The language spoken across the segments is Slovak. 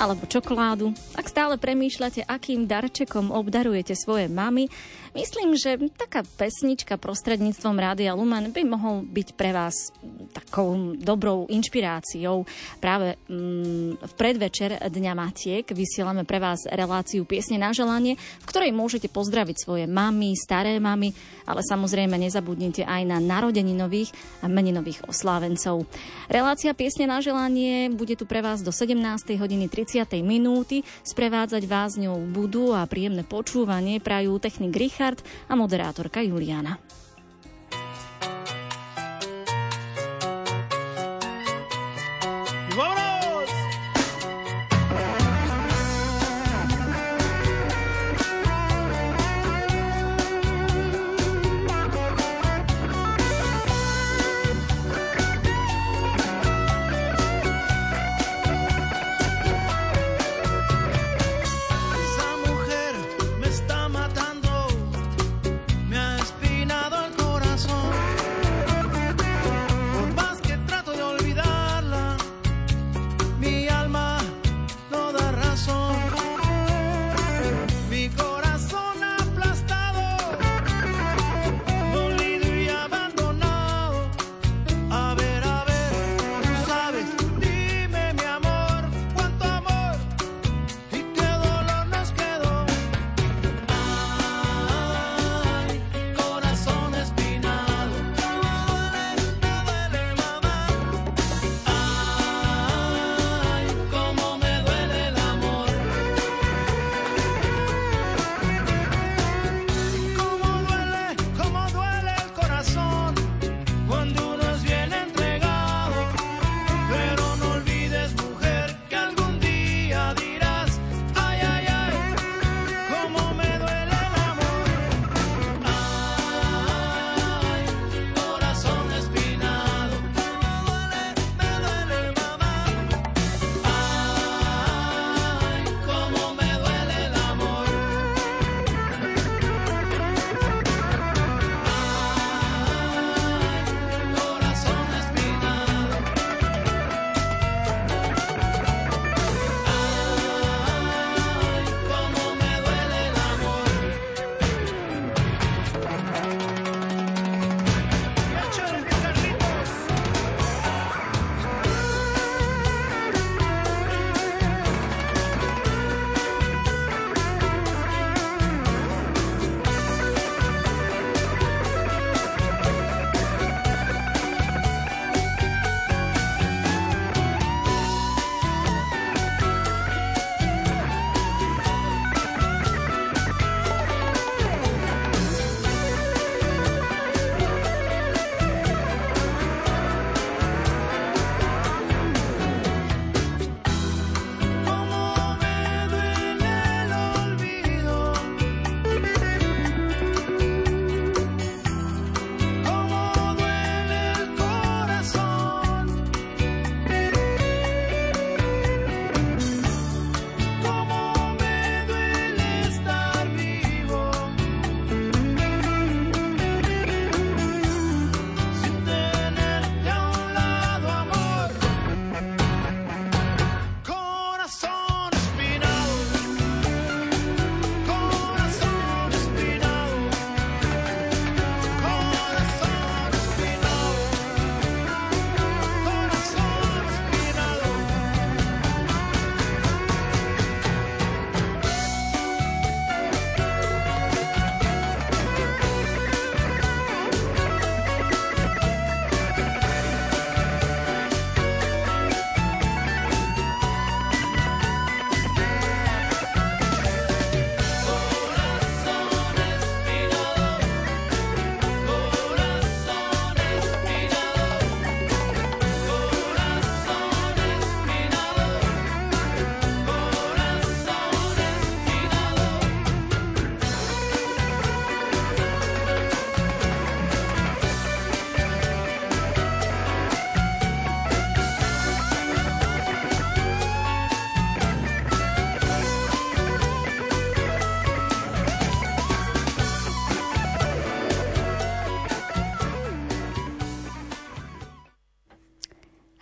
alebo čokoládu, ak stále premýšľate, akým darčekom obdarujete svoje mamy, myslím, že taká pesnička prostredníctvom Rádia Lumen by mohol byť pre vás takou dobrou inšpiráciou. Práve mm, v predvečer Dňa Matiek vysielame pre vás reláciu Piesne na želanie, v ktorej môžete pozdraviť svoje mamy, staré mamy, ale samozrejme nezabudnite aj na narodeninových a meninových oslávencov. Relácia Piesne na želanie bude tu pre vás do 17 hodiny 30. minúty. Sprevádzať vás ňou budú a príjemné počúvanie prajú technik Richard a moderátorka Juliana.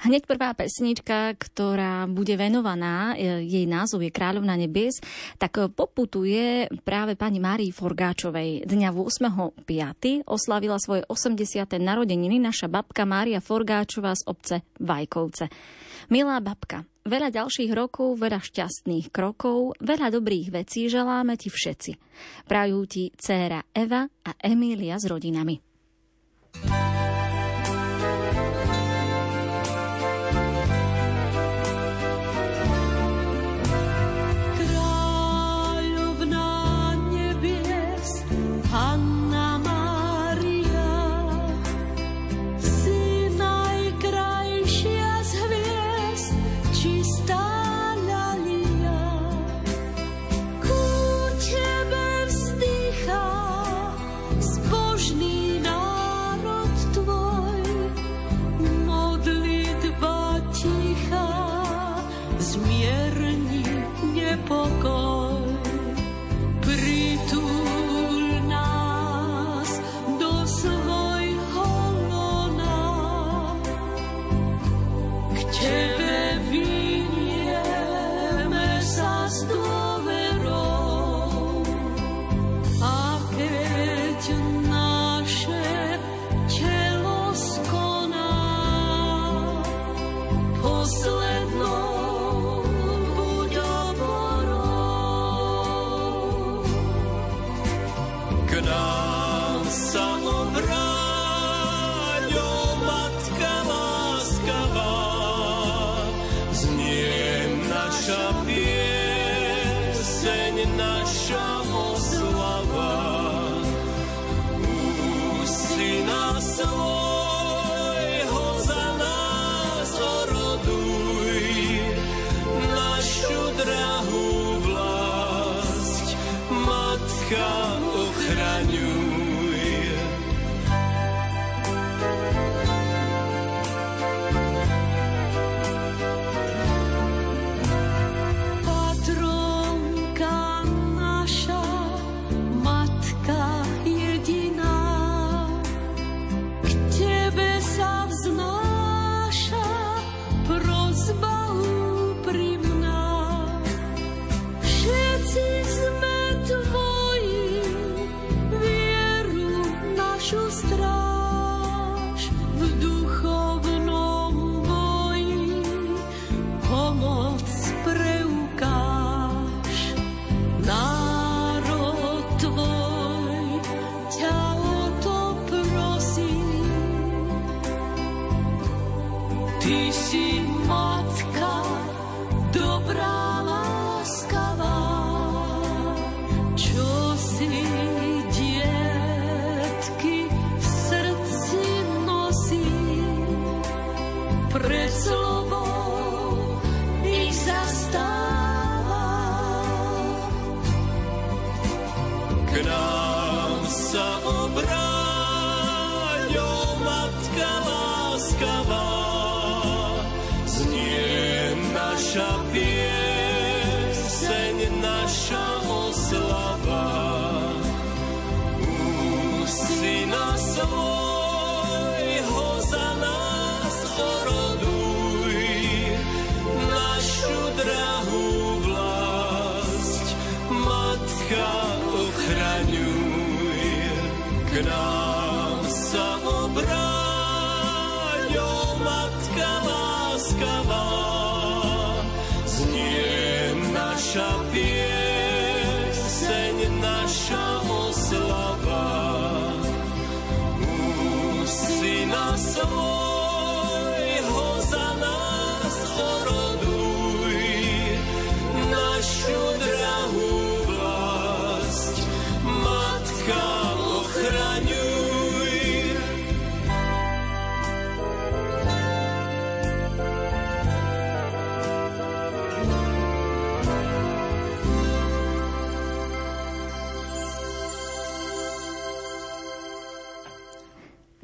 Hneď prvá pesnička, ktorá bude venovaná, e, jej názov je Kráľovna nebies, tak poputuje práve pani Márii Forgáčovej. Dňa 8.5. oslavila svoje 80. narodeniny naša babka Mária Forgáčová z obce Vajkovce. Milá babka, veľa ďalších rokov, veľa šťastných krokov, veľa dobrých vecí želáme ti všetci. Prajú ti dcéra Eva a Emília s rodinami.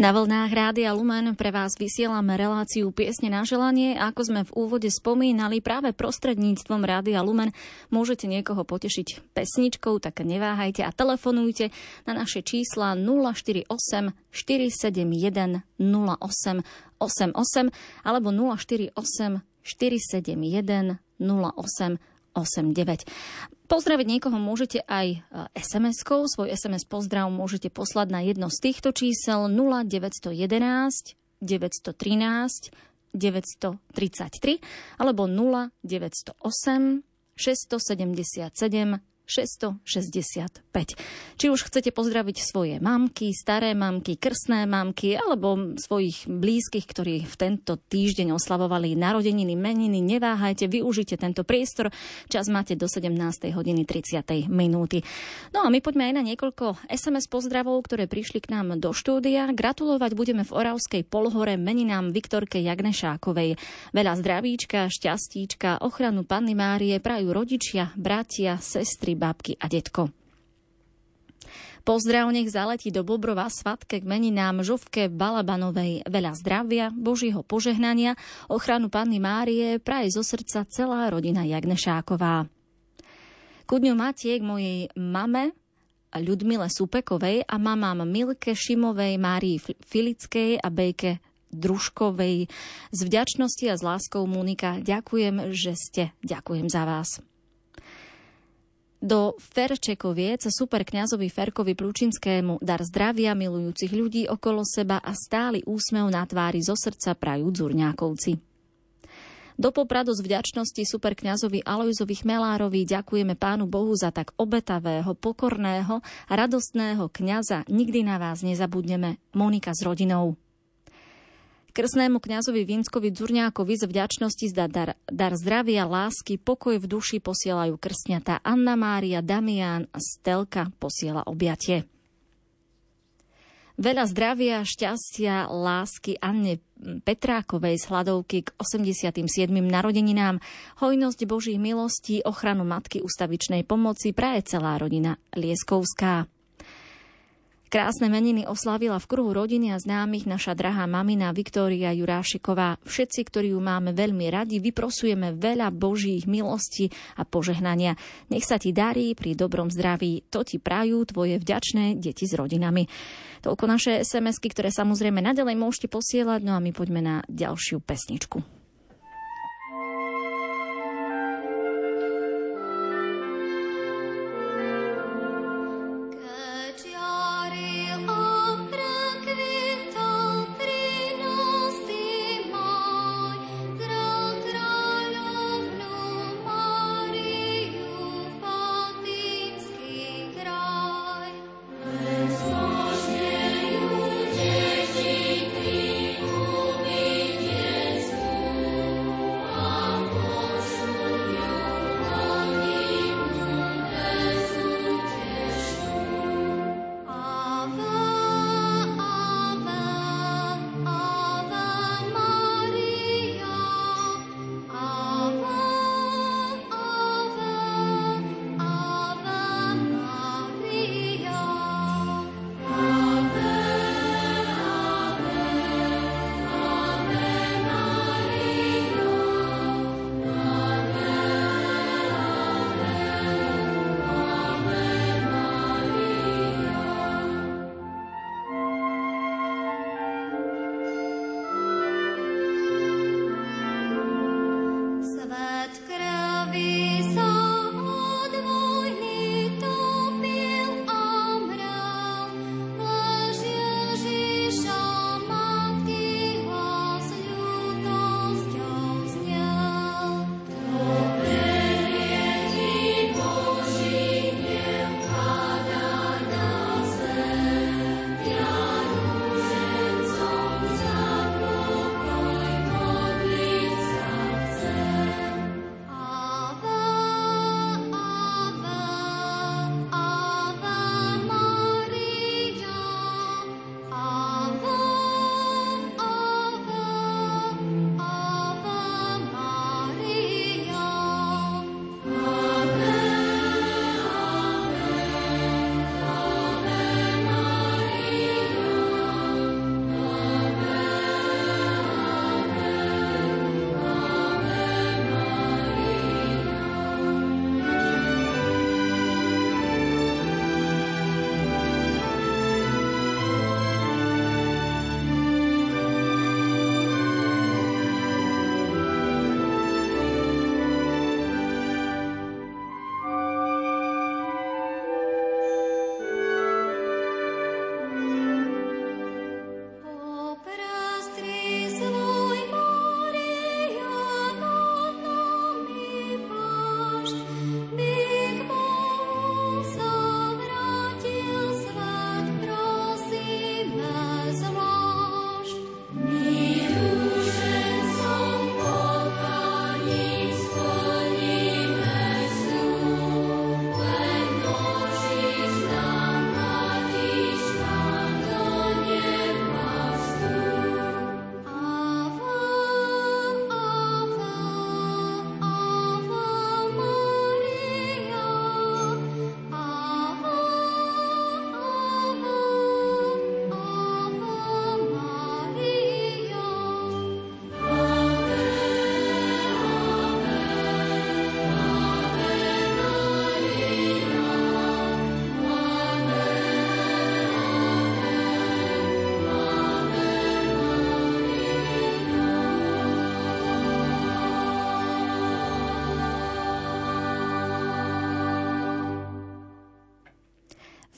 Na vlnách Rádia Lumen pre vás vysielame reláciu Piesne na želanie. Ako sme v úvode spomínali, práve prostredníctvom Rádia Lumen môžete niekoho potešiť pesničkou, tak neváhajte a telefonujte na naše čísla 048 471 08 alebo 048 471 08 89. Pozdraviť niekoho môžete aj SMS-kou. Svoj SMS pozdrav môžete poslať na jedno z týchto čísel 0911 913 933 alebo 0908 677 665. Či už chcete pozdraviť svoje mamky, staré mamky, krstné mamky alebo svojich blízkych, ktorí v tento týždeň oslavovali narodeniny, meniny, neváhajte, využite tento priestor. Čas máte do 17. hodiny 30. minúty. No a my poďme aj na niekoľko SMS pozdravov, ktoré prišli k nám do štúdia. Gratulovať budeme v Oravskej polhore meninám Viktorke Jagnešákovej. Veľa zdravíčka, šťastíčka, ochranu Panny Márie prajú rodičia, bratia, sestry, babky a detko. Pozdrav nech zaletí do Bobrova svatke k meninám Žovke Balabanovej. Veľa zdravia, Božího požehnania, ochranu Panny Márie praje zo srdca celá rodina Jagnešáková. Ku dňu Matiek mojej mame Ľudmile Supekovej a mamám Milke Šimovej, Márii Filickej a Bejke Družkovej. Z vďačnosti a s láskou Monika ďakujem, že ste. Ďakujem za vás do Ferčekoviec super kňazovi Ferkovi Plučinskému dar zdravia milujúcich ľudí okolo seba a stály úsmev na tvári zo srdca prajú Dzurňákovci. Do Popradu z vďačnosti super kňazovi Alojzovi Chmelárovi ďakujeme Pánu Bohu za tak obetavého, pokorného a radostného kňaza. Nikdy na vás nezabudneme. Monika s rodinou. Krsnému kňazovi Vínskovi Dzurňákovi z vďačnosti zda dar, dar zdravia, lásky, pokoj v duši posielajú krsňata Anna Mária, Damián a Stelka posiela objatie. Veľa zdravia, šťastia, lásky Anne Petrákovej z hladovky k 87. narodeninám, hojnosť Božích milostí, ochranu Matky ustavičnej pomoci praje celá rodina Lieskovská. Krásne meniny oslavila v kruhu rodiny a známych naša drahá mamina Viktória Jurášiková. Všetci, ktorí ju máme veľmi radi, vyprosujeme veľa božích milostí a požehnania. Nech sa ti darí pri dobrom zdraví. To ti prajú tvoje vďačné deti s rodinami. Toľko naše SMS-ky, ktoré samozrejme nadalej môžete posielať, no a my poďme na ďalšiu pesničku.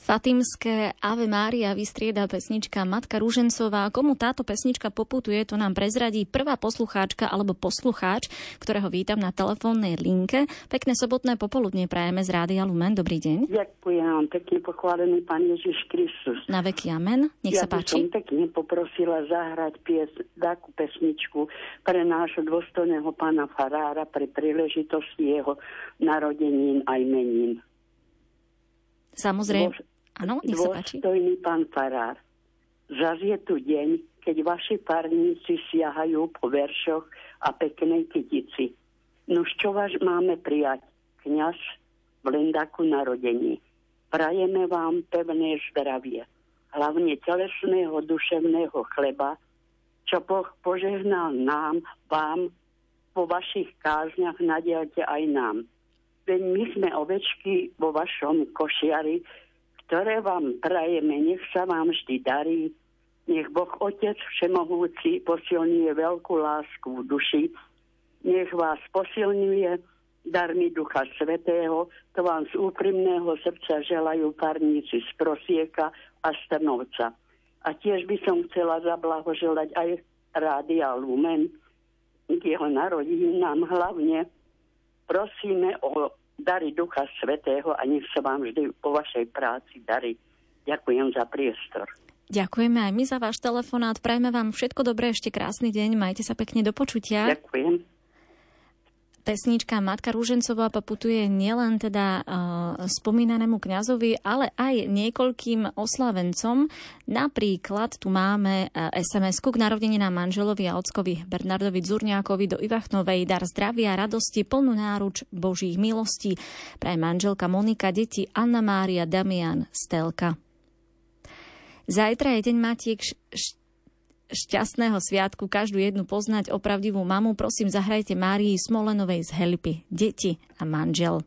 Fatimské Ave Mária vystrieda pesnička Matka Rúžencová. Komu táto pesnička poputuje, to nám prezradí prvá poslucháčka alebo poslucháč, ktorého vítam na telefónnej linke. Pekné sobotné popoludne prajeme z Rádia Lumen. Dobrý deň. Ďakujem, pekne pochválený Pán Ježiš Kristus. Na veky amen. Nech ja sa páči. Ja pekne poprosila zahrať pies, takú pesničku pre nášho dôstojného pána Farára pre príležitosti jeho narodenín aj menín. Samozrejme. Áno, nech sa páči. Dôstojný pán Farár, zas je tu deň, keď vaši parníci siahajú po veršoch a peknej kytici. No čo vás máme prijať, kňaz v Lendaku narodení. Prajeme vám pevné zdravie, hlavne telesného, duševného chleba, čo Boh požehnal nám, vám, po vašich kázniach nadielte aj nám. Veď my sme ovečky vo vašom košiari, ktoré vám prajeme, nech sa vám vždy darí, nech Boh Otec Všemohúci posilňuje veľkú lásku v duši, nech vás posilňuje darmi Ducha Svetého, to vám z úprimného srdca želajú parníci z Prosieka a Strnovca. A tiež by som chcela zablahoželať aj Rádia Lumen k jeho narodinám hlavne. Prosíme o dary Ducha Svetého a nech sa vám vždy po vašej práci darí. Ďakujem za priestor. Ďakujeme aj my za váš telefonát. Prajme vám všetko dobré, ešte krásny deň. Majte sa pekne do počutia. Ďakujem pesnička Matka Rúžencová poputuje nielen teda uh, spomínanému kňazovi, ale aj niekoľkým oslavencom. Napríklad tu máme uh, SMS-ku k narodeninám manželovi a ockovi Bernardovi Zurňákovi do Ivachnovej dar zdravia, radosti, plnú náruč Božích milostí. Pre manželka Monika, deti Anna Mária, Damian, Stelka. Zajtra je deň Matiek šťastného sviatku každú jednu poznať opravdivú mamu, prosím zahrajte Márii Smolenovej z Helpy, deti a manžel.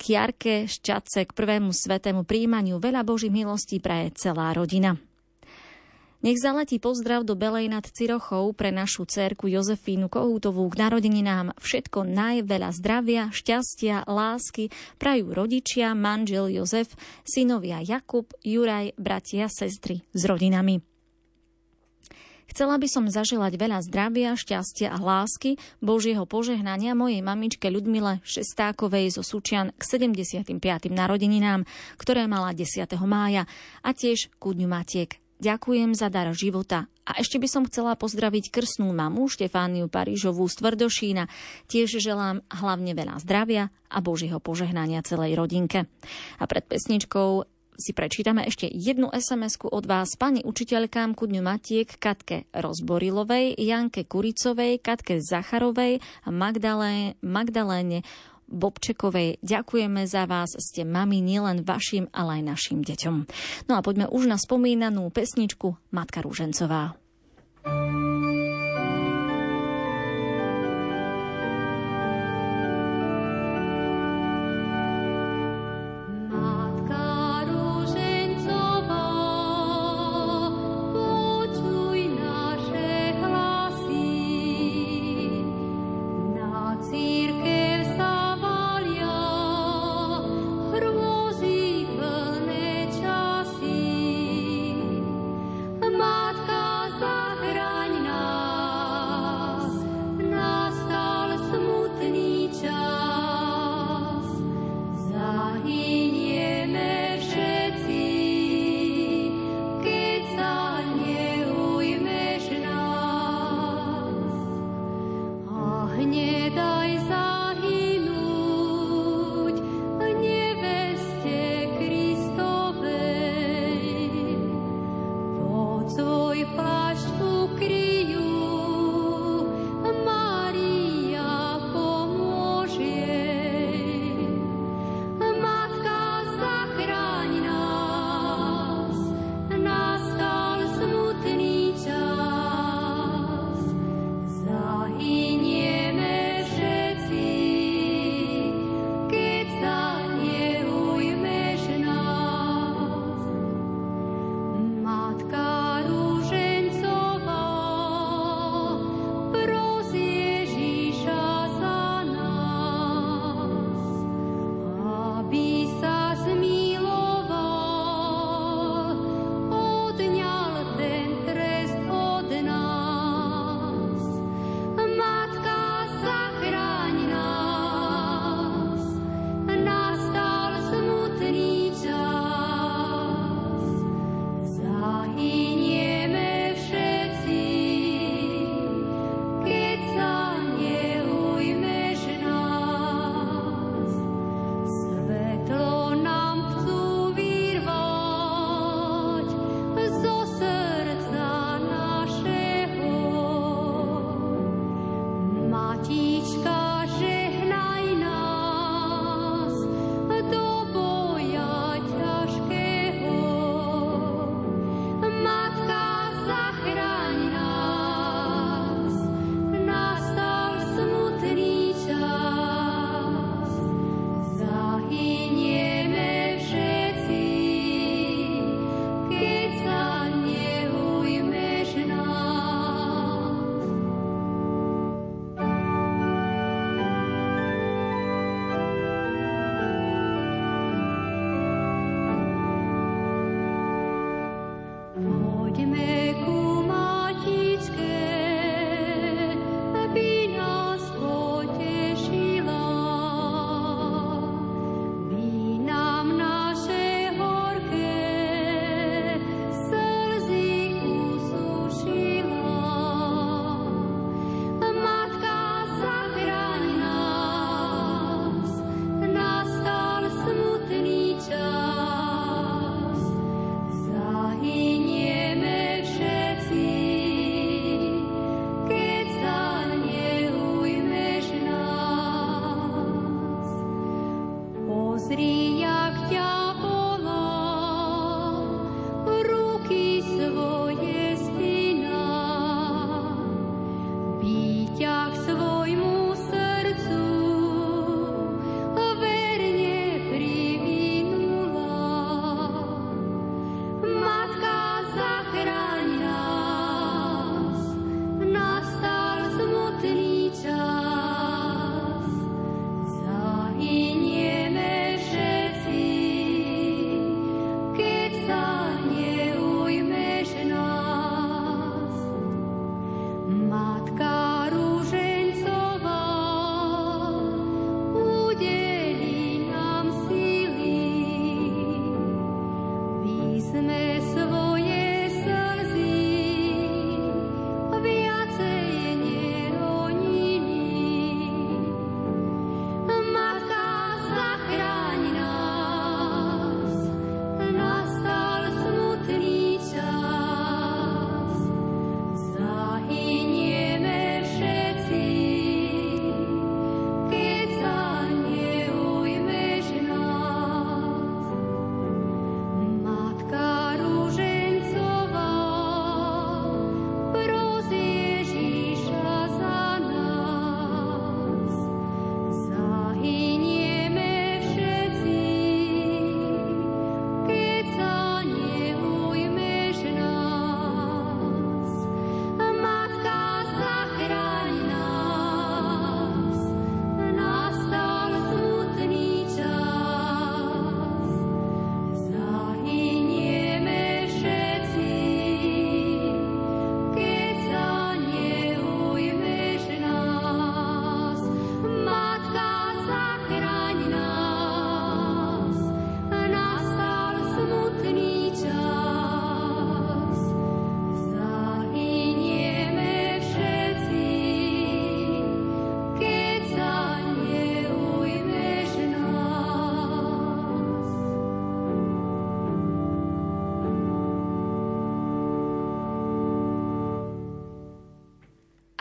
Kiarke Šťace k prvému svetému príjmaniu veľa Boží milostí praje celá rodina. Nech zaletí pozdrav do Belej nad Cirochou pre našu cerku Jozefínu Kohútovú k narodeninám všetko najveľa zdravia, šťastia, lásky prajú rodičia, manžel Jozef, synovia Jakub, Juraj, bratia, sestry s rodinami. Chcela by som zaželať veľa zdravia, šťastia a lásky, Božieho požehnania mojej mamičke Ľudmile Šestákovej zo Sučian k 75. narodeninám, ktoré mala 10. mája a tiež ku Dňu Matiek Ďakujem za dar života. A ešte by som chcela pozdraviť krsnú mamu Štefániu Parížovú z Tvrdošína. Tiež želám hlavne veľa zdravia a Božieho požehnania celej rodinke. A pred pesničkou si prečítame ešte jednu sms od vás pani učiteľkám ku dňu Matiek Katke Rozborilovej, Janke Kuricovej, Katke Zacharovej a Magdaléne, Magdaléne Bobčekovej. Ďakujeme za vás, ste mami nielen vašim, ale aj našim deťom. No a poďme už na spomínanú pesničku Matka Rúžencová.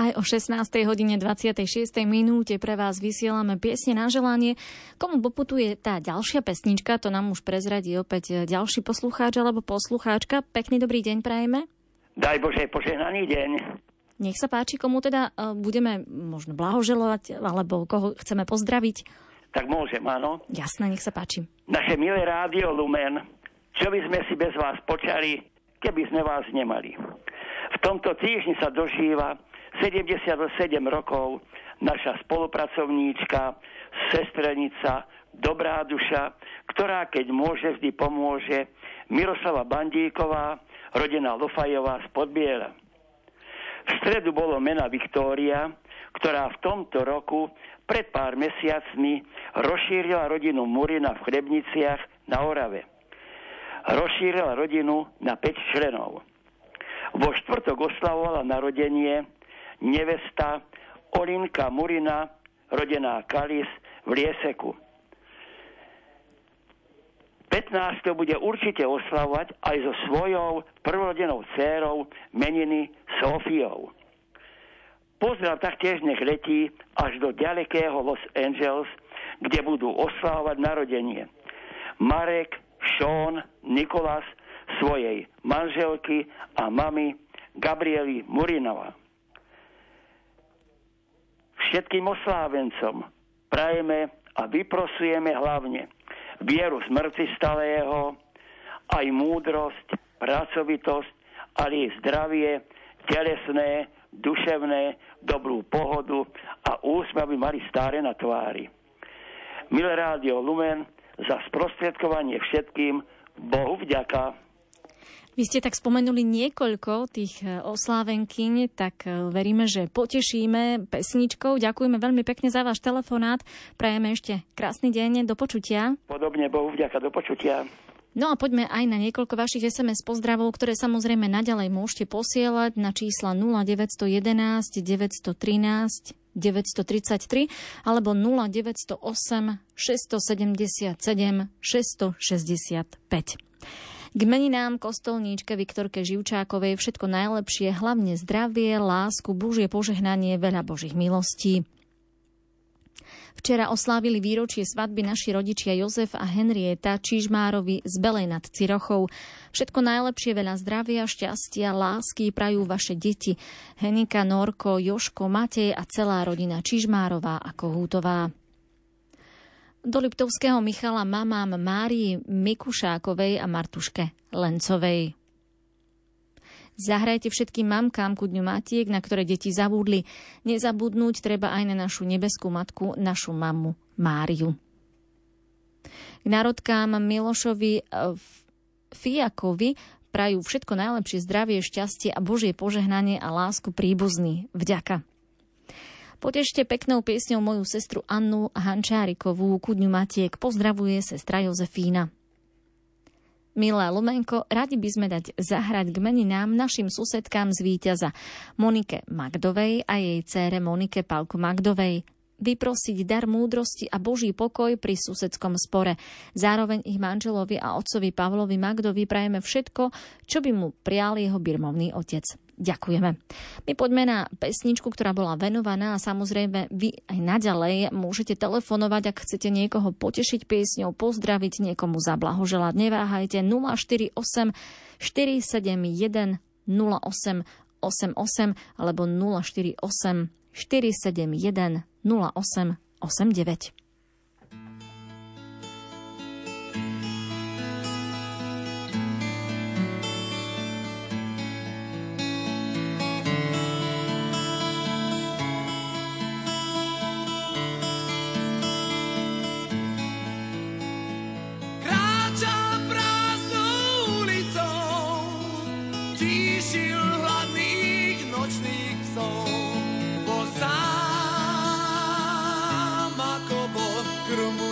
Aj o 16. hodine 26. minúte pre vás vysielame piesne na želanie. Komu poputuje tá ďalšia pesnička, to nám už prezradí opäť ďalší poslucháč alebo poslucháčka. Pekný dobrý deň prajeme. Daj Bože, požehnaný deň. Nech sa páči, komu teda e, budeme možno blahoželovať, alebo koho chceme pozdraviť. Tak môžem, áno. Jasné, nech sa páči. Naše milé rádio Lumen, čo by sme si bez vás počali, keby sme vás nemali. V tomto týždni sa dožíva 77 rokov naša spolupracovníčka, sestrenica, dobrá duša, ktorá keď môže, vždy pomôže, Miroslava Bandíková, rodina Lofajová z Podbiera. V stredu bolo mena Viktória, ktorá v tomto roku pred pár mesiacmi rozšírila rodinu Murina v Chrebniciach na Orave. Rozšírila rodinu na 5 členov. Vo štvrtok oslavovala narodenie nevesta Olinka Murina, rodená Kalis v Lieseku. 15. bude určite oslavovať aj so svojou prvorodenou dcérou meniny Sofiou. Pozdrav taktiež nech letí až do ďalekého Los Angeles, kde budú oslavovať narodenie. Marek, Sean, Nikolas, svojej manželky a mamy Gabriely Murinova všetkým oslávencom prajeme a vyprosujeme hlavne vieru smrti stalého, aj múdrosť, pracovitosť, ale i zdravie, telesné, duševné, dobrú pohodu a úsmev by mali stále na tvári. Milé rádio Lumen, za sprostredkovanie všetkým Bohu vďaka. Vy ste tak spomenuli niekoľko tých e, oslávenkyň, tak e, veríme, že potešíme pesničkou. Ďakujeme veľmi pekne za váš telefonát. Prajeme ešte krásny deň, do počutia. Podobne, Bohu vďaka, do počutia. No a poďme aj na niekoľko vašich SMS pozdravov, ktoré samozrejme naďalej môžete posielať na čísla 0911 913 933 alebo 0908 677 665. K meninám kostolníčke Viktorke Živčákovej všetko najlepšie, hlavne zdravie, lásku, Božie požehnanie, veľa Božích milostí. Včera oslávili výročie svadby naši rodičia Jozef a Henrieta Čižmárovi z Belej nad Cirochou. Všetko najlepšie, veľa zdravia, šťastia, lásky prajú vaše deti. Henika, Norko, Joško, Matej a celá rodina Čižmárová a Kohútová do Liptovského Michala mamám Márii Mikušákovej a Martuške Lencovej. Zahrajte všetkým mamkám ku dňu matiek, na ktoré deti zabudli. Nezabudnúť treba aj na našu nebeskú matku, našu mamu Máriu. K národkám Milošovi eh, Fiakovi prajú všetko najlepšie zdravie, šťastie a Božie požehnanie a lásku príbuzný. Vďaka. Potešte peknou piesňou moju sestru Annu Hančárikovú, ku dňu Matiek. Pozdravuje sestra Jozefína. Milé Lumenko, radi by sme dať zahrať k meninám našim susedkám z víťaza Monike Magdovej a jej cére Monike Palku Magdovej vyprosiť dar múdrosti a Boží pokoj pri susedskom spore. Zároveň ich manželovi a otcovi Pavlovi Magdovi prajeme všetko, čo by mu prial jeho birmovný otec. Ďakujeme. My poďme na pesničku, ktorá bola venovaná a samozrejme vy aj naďalej môžete telefonovať, ak chcete niekoho potešiť piesňou, pozdraviť, niekomu zablahoželať. Neváhajte 048 471 08 88 alebo 048 471 08 89. Por um.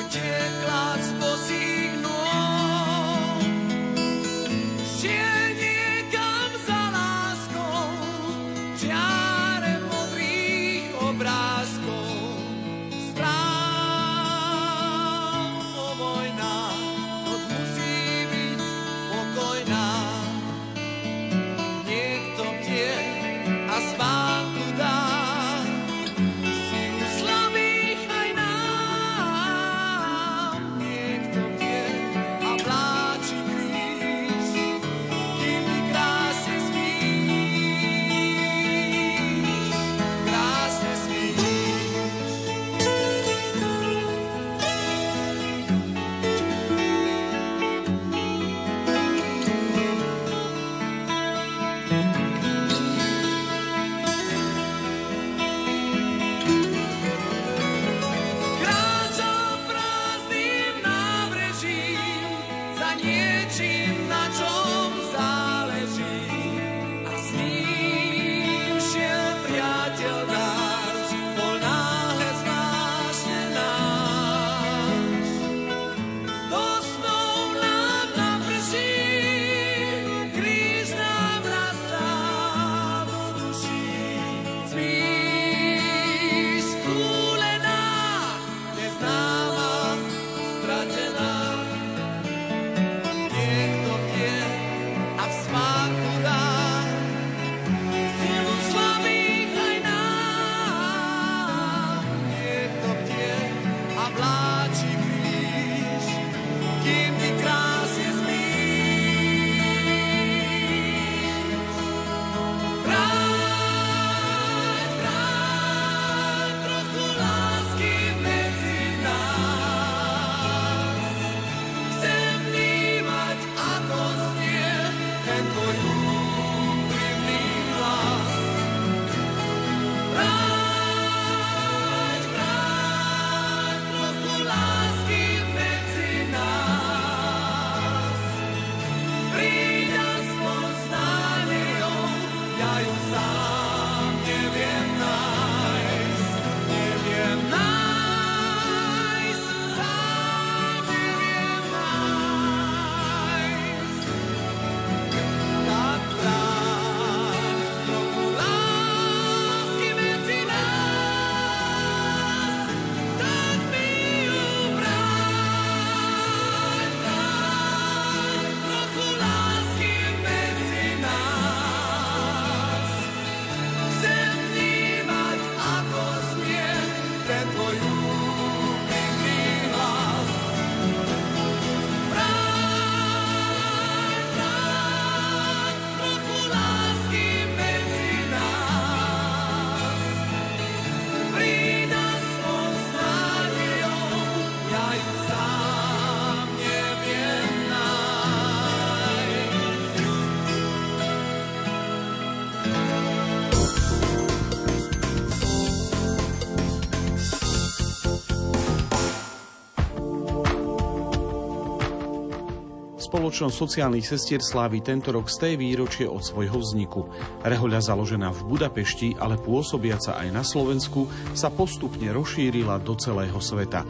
Spoločnosť sociálnych sestier slávi tento rok z tej výročie od svojho vzniku. Rehoľa založená v Budapešti, ale pôsobiaca aj na Slovensku, sa postupne rozšírila do celého sveta.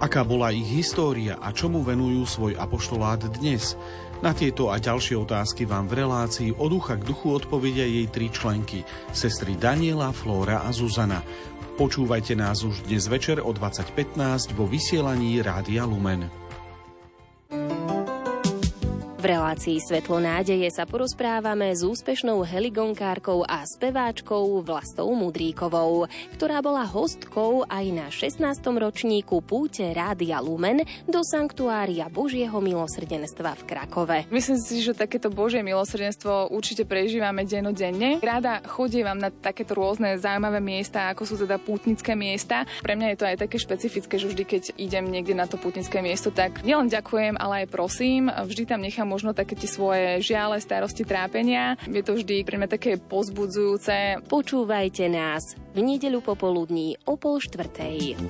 Aká bola ich história a čomu venujú svoj apoštolát dnes? Na tieto a ďalšie otázky vám v relácii od ducha k duchu odpovedia jej tri členky, sestry Daniela, Flóra a Zuzana. Počúvajte nás už dnes večer o 20.15 vo vysielaní Rádia Lumen. V relácii Svetlo nádeje sa porozprávame s úspešnou heligonkárkou a speváčkou Vlastou Mudríkovou, ktorá bola hostkou aj na 16. ročníku púte Rádia Lumen do Sanktuária Božieho milosrdenstva v Krakove. Myslím si, že takéto Božie milosrdenstvo určite prežívame denodenne. Rada chodievam na takéto rôzne zaujímavé miesta, ako sú teda pútnické miesta. Pre mňa je to aj také špecifické, že vždy, keď idem niekde na to pútnické miesto, tak nielen ďakujem, ale aj prosím, vždy tam nechám možno také tie svoje žiale, starosti, trápenia. Je to vždy pre mňa také pozbudzujúce. Počúvajte nás v nedeľu popoludní o pol štvrtej.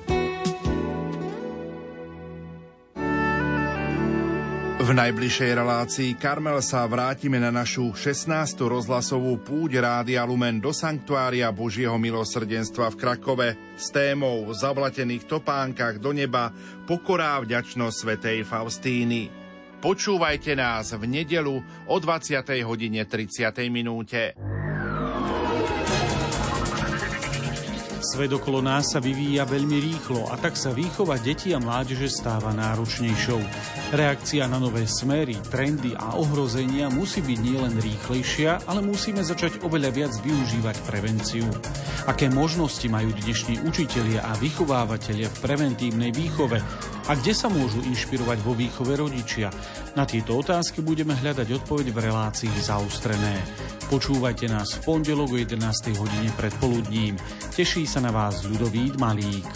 V najbližšej relácii Karmel sa vrátime na našu 16. rozhlasovú púť Rádia Lumen do Sanktuária Božieho milosrdenstva v Krakove s témou Zablatených topánkach do neba pokorá vďačnosť Svetej Faustíny. Počúvajte nás v nedelu o 20. hodine 30. minúte. Svet okolo nás sa vyvíja veľmi rýchlo a tak sa výchova detí a mládeže stáva náročnejšou. Reakcia na nové smery, trendy a ohrozenia musí byť nielen rýchlejšia, ale musíme začať oveľa viac využívať prevenciu. Aké možnosti majú dnešní učitelia a vychovávateľia v preventívnej výchove a kde sa môžu inšpirovať vo výchove rodičia? Na tieto otázky budeme hľadať odpoveď v relácii zaustrené. Počúvajte nás v pondelok o 11. hodine pred poludním. Teší sa na vás ľudový Malík.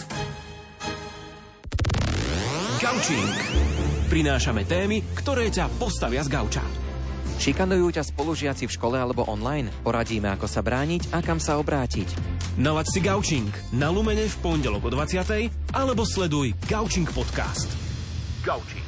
Gaučing. Prinášame témy, ktoré ťa postavia z gauča. Šikanujú ťa spolužiaci v škole alebo online? Poradíme, ako sa brániť a kam sa obrátiť. Nalaď si Gaučing na Lumene v pondelok o 20. alebo sleduj Gaučing podcast. Gaučing.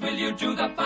will you do the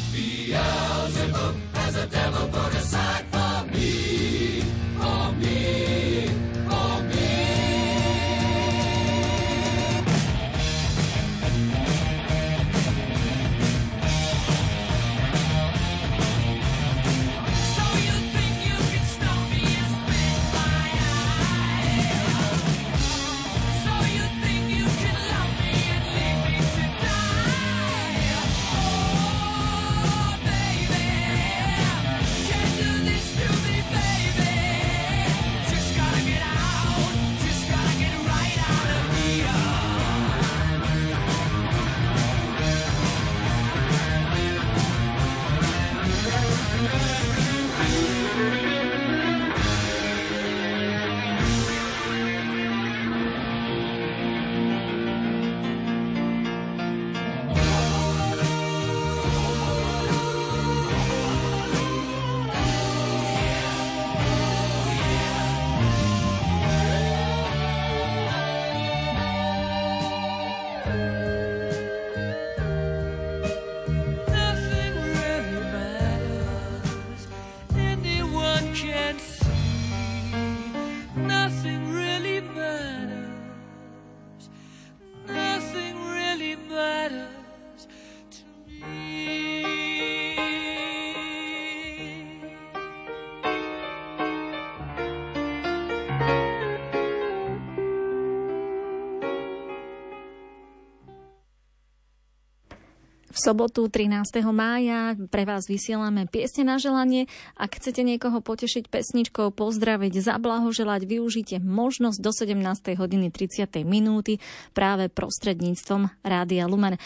Sobotu 13. mája pre vás vysielame piesne na želanie. Ak chcete niekoho potešiť pesničkou, pozdraviť, zablahoželať, využite možnosť do 17. hodiny 30. minúty práve prostredníctvom Rádia Lumen.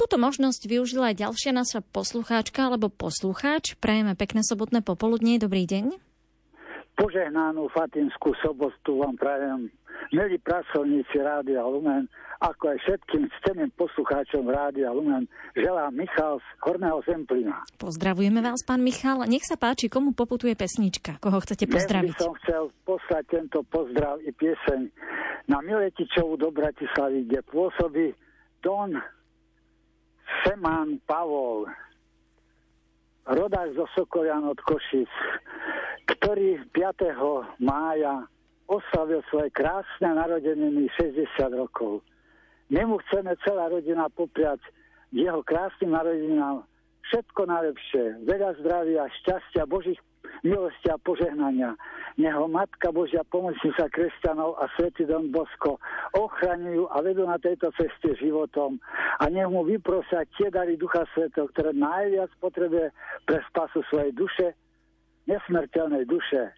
Túto možnosť využila aj ďalšia naša poslucháčka alebo poslucháč. Prajeme pekné sobotné popoludnie. Dobrý deň. Požehnanú Fatimskú sobotu vám prajem, milí pracovníci Rádia Lumen, ako aj všetkým cteným poslucháčom Rádia Lumen, želám Michal z Horného Zemplina. Pozdravujeme vás, pán Michal. Nech sa páči, komu poputuje pesnička? Koho chcete pozdraviť? Dnes by som chcel poslať tento pozdrav i pieseň na Miletičovu do Bratislavy, kde pôsobí Don Seman Pavol, rodák zo Sokolian od Košic, ktorý 5. mája oslavil svoje krásne narodeniny 60 rokov. My mu chceme celá rodina popriať jeho krásnym narodeninám všetko najlepšie, veľa zdravia, šťastia, Božích milosti a požehnania. Neho Matka Božia pomocnica kresťanov a Svetý Don Bosko ochraňujú a vedú na tejto ceste životom a nech mu vyprosia tie dary Ducha Svetého, ktoré najviac potrebuje pre spasu svojej duše, nesmrteľnej duše.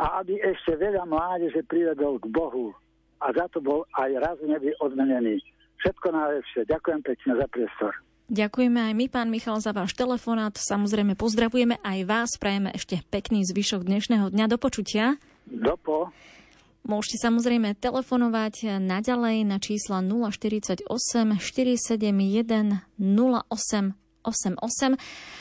A aby ešte veľa mládeže privedol k Bohu. A za to bol aj raz neby odmenený. Všetko najlepšie. Ďakujem pekne za priestor. Ďakujeme aj my, pán Michal, za váš telefonát. Samozrejme pozdravujeme aj vás. Prajeme ešte pekný zvyšok dnešného dňa. Do počutia. Dopo. Môžete samozrejme telefonovať naďalej na čísla 048 471 0888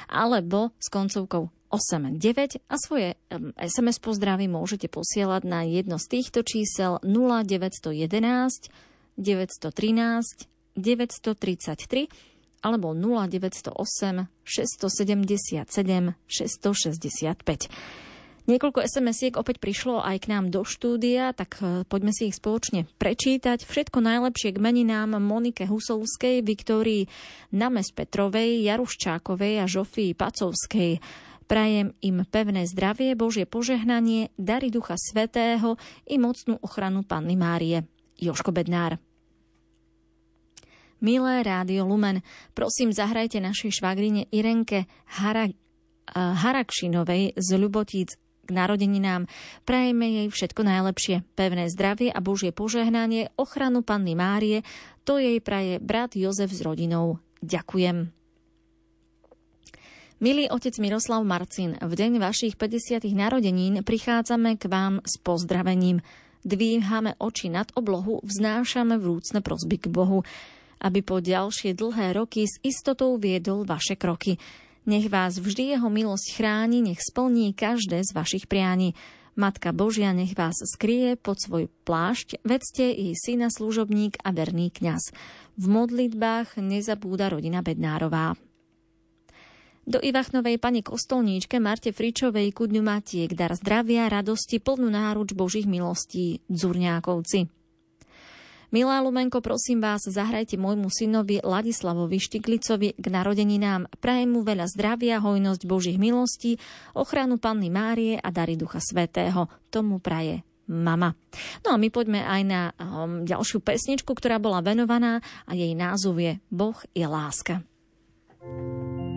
alebo s koncovkou 89 a svoje SMS pozdravy môžete posielať na jedno z týchto čísel 0911 913 933 alebo 0908 677 665. Niekoľko SMS-iek opäť prišlo aj k nám do štúdia, tak e, poďme si ich spoločne prečítať. Všetko najlepšie k meninám Monike Husovskej, Viktórii Names Petrovej, Jaruščákovej a Žofii Pacovskej. Prajem im pevné zdravie, Božie požehnanie, dary Ducha Svetého i mocnú ochranu Panny Márie. Joško Bednár. Milé Rádio Lumen, prosím zahrajte našej švagrine Irenke Hara, uh, Harakšinovej z Ľubotíc k narodeninám. Prajeme jej všetko najlepšie, pevné zdravie a Božie požehnanie, ochranu Panny Márie, to jej praje brat Jozef s rodinou. Ďakujem. Milý otec Miroslav Marcin, v deň vašich 50. narodenín prichádzame k vám s pozdravením. Dvíhame oči nad oblohu, vznášame vrúcne prosby k Bohu aby po ďalšie dlhé roky s istotou viedol vaše kroky. Nech vás vždy jeho milosť chráni, nech splní každé z vašich prianí. Matka Božia nech vás skrie pod svoj plášť, vedzte jej syna služobník a verný kňaz. V modlitbách nezabúda rodina Bednárová. Do Ivachnovej pani kostolníčke Marte Fričovej ku dňu Matiek dar zdravia, radosti, plnú náruč Božích milostí, Dzurňákovci. Milá Lumenko, prosím vás, zahrajte môjmu synovi Ladislavovi Štiglicovi k narodeninám. Prajem mu veľa zdravia, hojnosť Božích milostí, ochranu Panny Márie a dary Ducha Svetého. Tomu praje mama. No a my poďme aj na um, ďalšiu pesničku, ktorá bola venovaná a jej názov je Boh je láska. thank you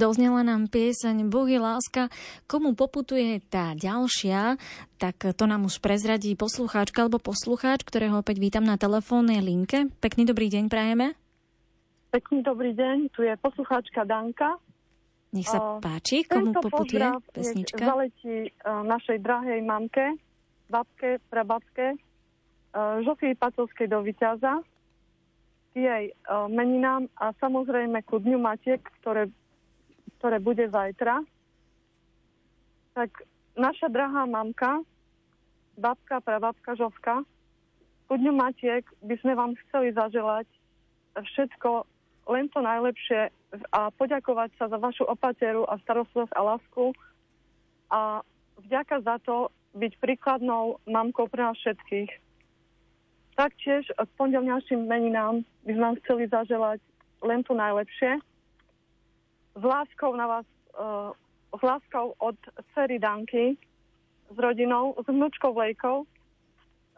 Doznela nám pieseň Boh je láska. Komu poputuje tá ďalšia, tak to nám už prezradí poslucháčka alebo poslucháč, ktorého opäť vítam na telefónnej linke. Pekný dobrý deň prajeme. Pekný dobrý deň, tu je poslucháčka Danka. Nech sa páči, komu Tento poputuje pesnička. zaletí uh, našej drahej mamke, babke, prababke, Žofii Pacovskej do Vyťaza, k jej uh, meninám a samozrejme ku Dňu Matiek, ktoré ktoré bude zajtra, tak naša drahá mamka, babka, prababka Žovka, ku dňu Matiek by sme vám chceli zaželať všetko, len to najlepšie a poďakovať sa za vašu opateru a starostlivosť a lásku a vďaka za to byť príkladnou mamkou pre nás všetkých. Taktiež k pondelňajším meninám by sme vám chceli zaželať len to najlepšie s láskou na vás, uh, s láskou od cery Danky, s rodinou, s vnúčkou Lejkou,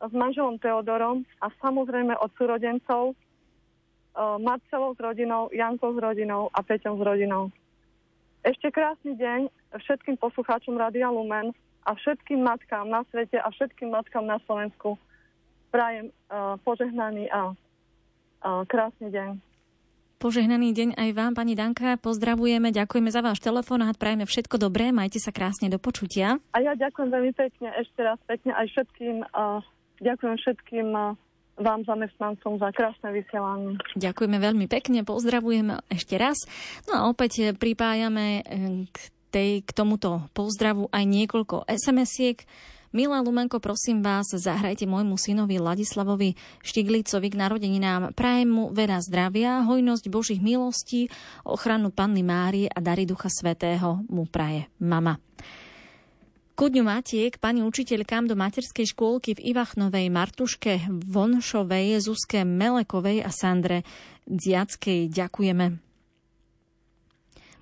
s manželom Teodorom a samozrejme od súrodencov uh, Marcelou s rodinou, Jankou s rodinou a Peťom s rodinou. Ešte krásny deň všetkým poslucháčom Radia Lumen a všetkým matkám na svete a všetkým matkám na Slovensku. Prajem uh, požehnaný a uh, krásny deň. Požehnaný deň aj vám, pani Danka. Pozdravujeme, ďakujeme za váš telefonát, prajeme všetko dobré, majte sa krásne do počutia. A ja ďakujem veľmi pekne, ešte raz pekne aj všetkým, uh, ďakujem všetkým uh, vám zamestnancom za krásne vysielanie. Ďakujeme veľmi pekne, pozdravujeme ešte raz. No a opäť pripájame k, tej, k tomuto pozdravu aj niekoľko SMS-iek. Milá Lumenko, prosím vás, zahrajte môjmu synovi Ladislavovi Štiglicovi k narodeninám. Prajem mu veľa zdravia, hojnosť Božích milostí, ochranu Panny Márie a dary Ducha Svetého mu praje mama. Kudňu Matiek, pani učiteľkám do materskej škôlky v Ivachnovej, Martuške Vonšovej, Zuzke Melekovej a Sandre Dziackej ďakujeme.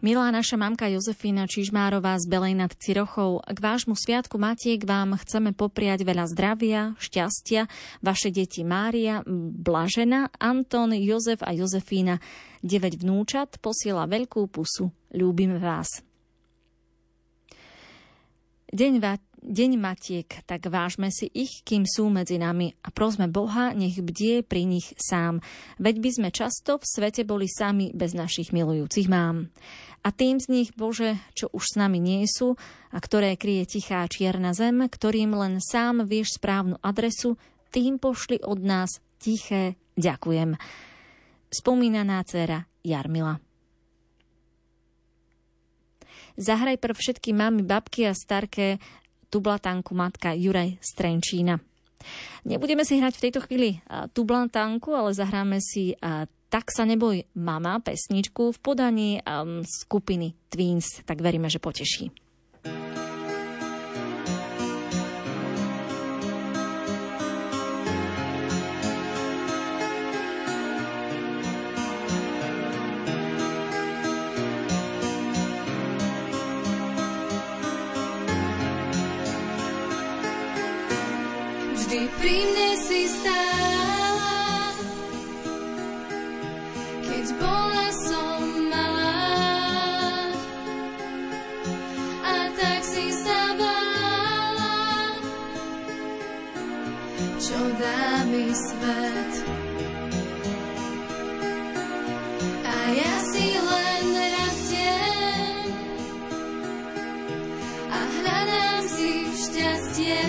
Milá naša mamka Jozefína Čižmárová z Belej nad Cirochou, k vášmu sviatku Matiek vám chceme popriať veľa zdravia, šťastia, vaše deti Mária, Blažena, Anton, Jozef a Jozefína, 9 vnúčat, posiela veľkú pusu. Ľúbime vás. Deň, deň Matiek, tak vážme si ich, kým sú medzi nami a prosme Boha, nech bdie pri nich sám. Veď by sme často v svete boli sami bez našich milujúcich mám a tým z nich, Bože, čo už s nami nie sú a ktoré kryje tichá čierna zem, ktorým len sám vieš správnu adresu, tým pošli od nás tiché ďakujem. Spomínaná dcera Jarmila. Zahraj pre všetky mamy, babky a starké tublatanku matka Juraj Strenčína. Nebudeme si hrať v tejto chvíli tublatanku, ale zahráme si tak sa neboj mama pesničku v podaní um, skupiny Twins, tak veríme, že poteší. Čo dá mi svet. A ja si len a hľadám si šťastie.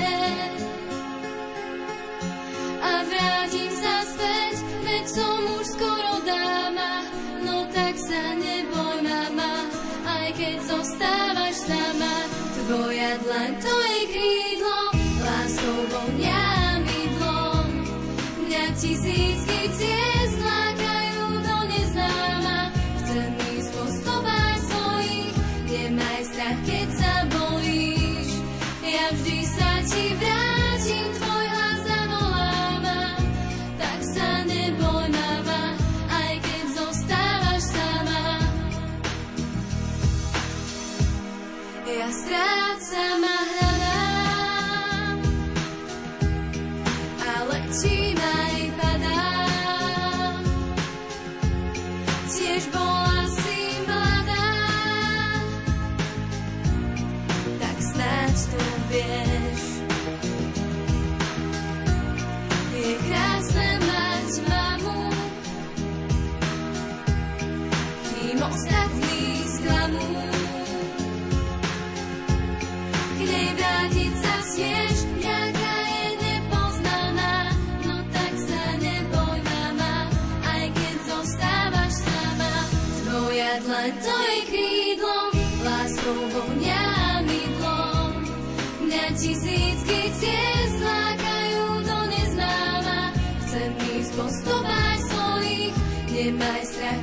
A vrátim sa späť, veď som už skoro dáma, no tak sa neboj, aj keď zostávaš sama. Tvoja to tisícky ciest lákajú do neznáma. Chcem ísť po svojich, nemaj strach, keď sa. Ja vždy sa ti vrátim, tvoj hlas. Tak sa neboj, aj keď zostávaš sama.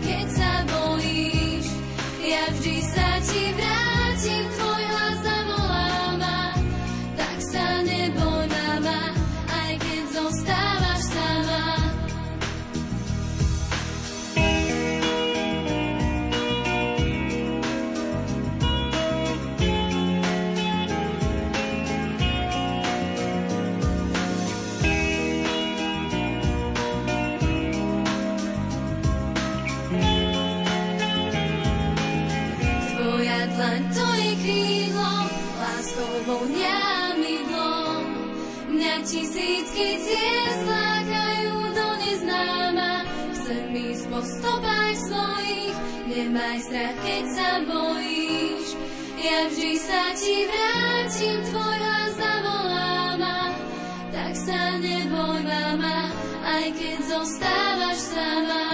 Keď sa nemaj strach, keď sa bojíš. Ja vždy sa ti vrátim, tvoj hlas. Tak sa neboj, mama, aj keď zostávaš sama.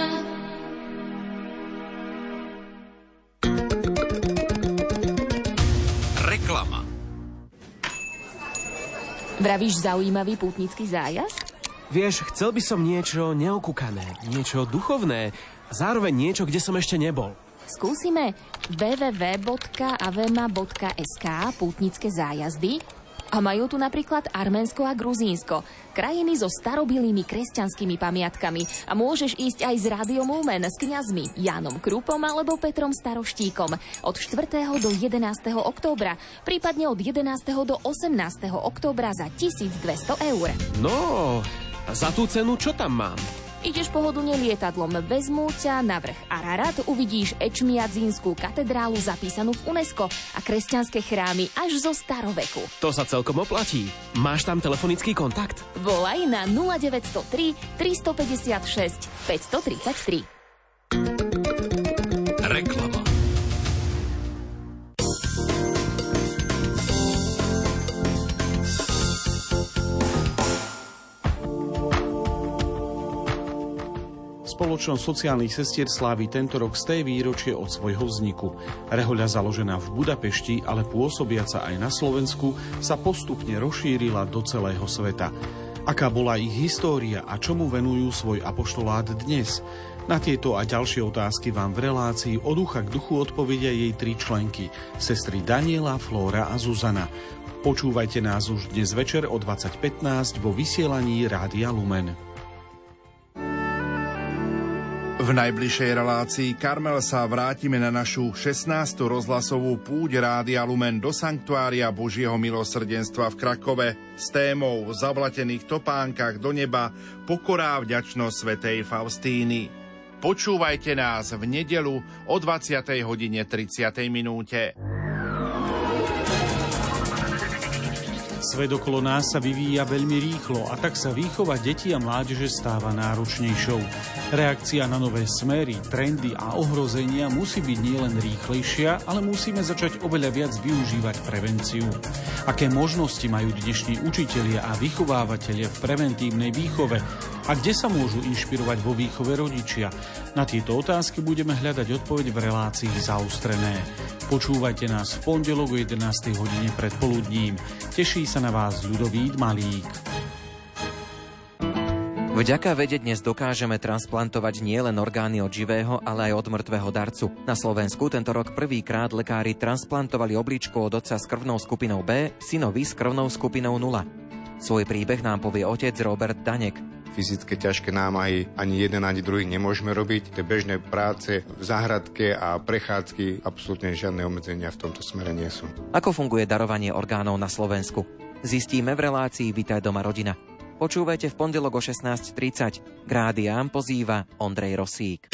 Reklama. Vravíš zaujímavý pútnický zájazd? Vieš, chcel by som niečo neokúkané, niečo duchovné a zároveň niečo, kde som ešte nebol. Skúsime www.avema.sk pútnické zájazdy a majú tu napríklad Arménsko a Gruzínsko, krajiny so starobilými kresťanskými pamiatkami a môžeš ísť aj s Rádiom Lumen s kňazmi Jánom Krupom alebo Petrom Staroštíkom od 4. do 11. októbra, prípadne od 11. do 18. októbra za 1200 eur. No, za tú cenu čo tam mám? Ideš pohodlne lietadlom, vezmú ťa na vrch Ararat, uvidíš Ečmiadzínskú katedrálu zapísanú v UNESCO a kresťanské chrámy až zo staroveku. To sa celkom oplatí. Máš tam telefonický kontakt? Volaj na 0903 356 533. Spoločnosť sociálnych sestier slávi tento rok z té výročie od svojho vzniku. Rehoľa založená v Budapešti, ale pôsobiaca aj na Slovensku, sa postupne rozšírila do celého sveta. Aká bola ich história a čomu venujú svoj apoštolát dnes? Na tieto a ďalšie otázky vám v relácii od ducha k duchu odpovedia jej tri členky, sestry Daniela, Flóra a Zuzana. Počúvajte nás už dnes večer o 20.15 vo vysielaní Rádia Lumen. V najbližšej relácii Karmel sa vrátime na našu 16. rozhlasovú púť Rádia Lumen do Sanktuária Božieho milosrdenstva v Krakove s témou v zavlatených topánkach do neba pokorá vďačnosť svätej Faustíny. Počúvajte nás v nedelu o 20. hodine 30. minúte. Svet okolo nás sa vyvíja veľmi rýchlo a tak sa výchova detí a mládeže stáva náročnejšou. Reakcia na nové smery, trendy a ohrozenia musí byť nielen rýchlejšia, ale musíme začať oveľa viac využívať prevenciu. Aké možnosti majú dnešní učitelia a vychovávateľia v preventívnej výchove a kde sa môžu inšpirovať vo výchove rodičia? Na tieto otázky budeme hľadať odpoveď v relácii zaustrené. Počúvajte nás v pondelok o 11. hodine pred poludním. Teší sa na vás Ľudovít Malík. Vďaka vede dnes dokážeme transplantovať nielen orgány od živého, ale aj od mŕtvého darcu. Na Slovensku tento rok prvýkrát lekári transplantovali obličku od otca s krvnou skupinou B, synovi s krvnou skupinou 0. Svoj príbeh nám povie otec Robert Danek fyzické ťažké námahy ani jeden, ani druhý nemôžeme robiť. Tie bežné práce v záhradke a prechádzky absolútne žiadne obmedzenia v tomto smere nie sú. Ako funguje darovanie orgánov na Slovensku? Zistíme v relácii Vitaj doma rodina. Počúvajte v pondelok o 16.30. Grádiám pozýva Ondrej Rosík.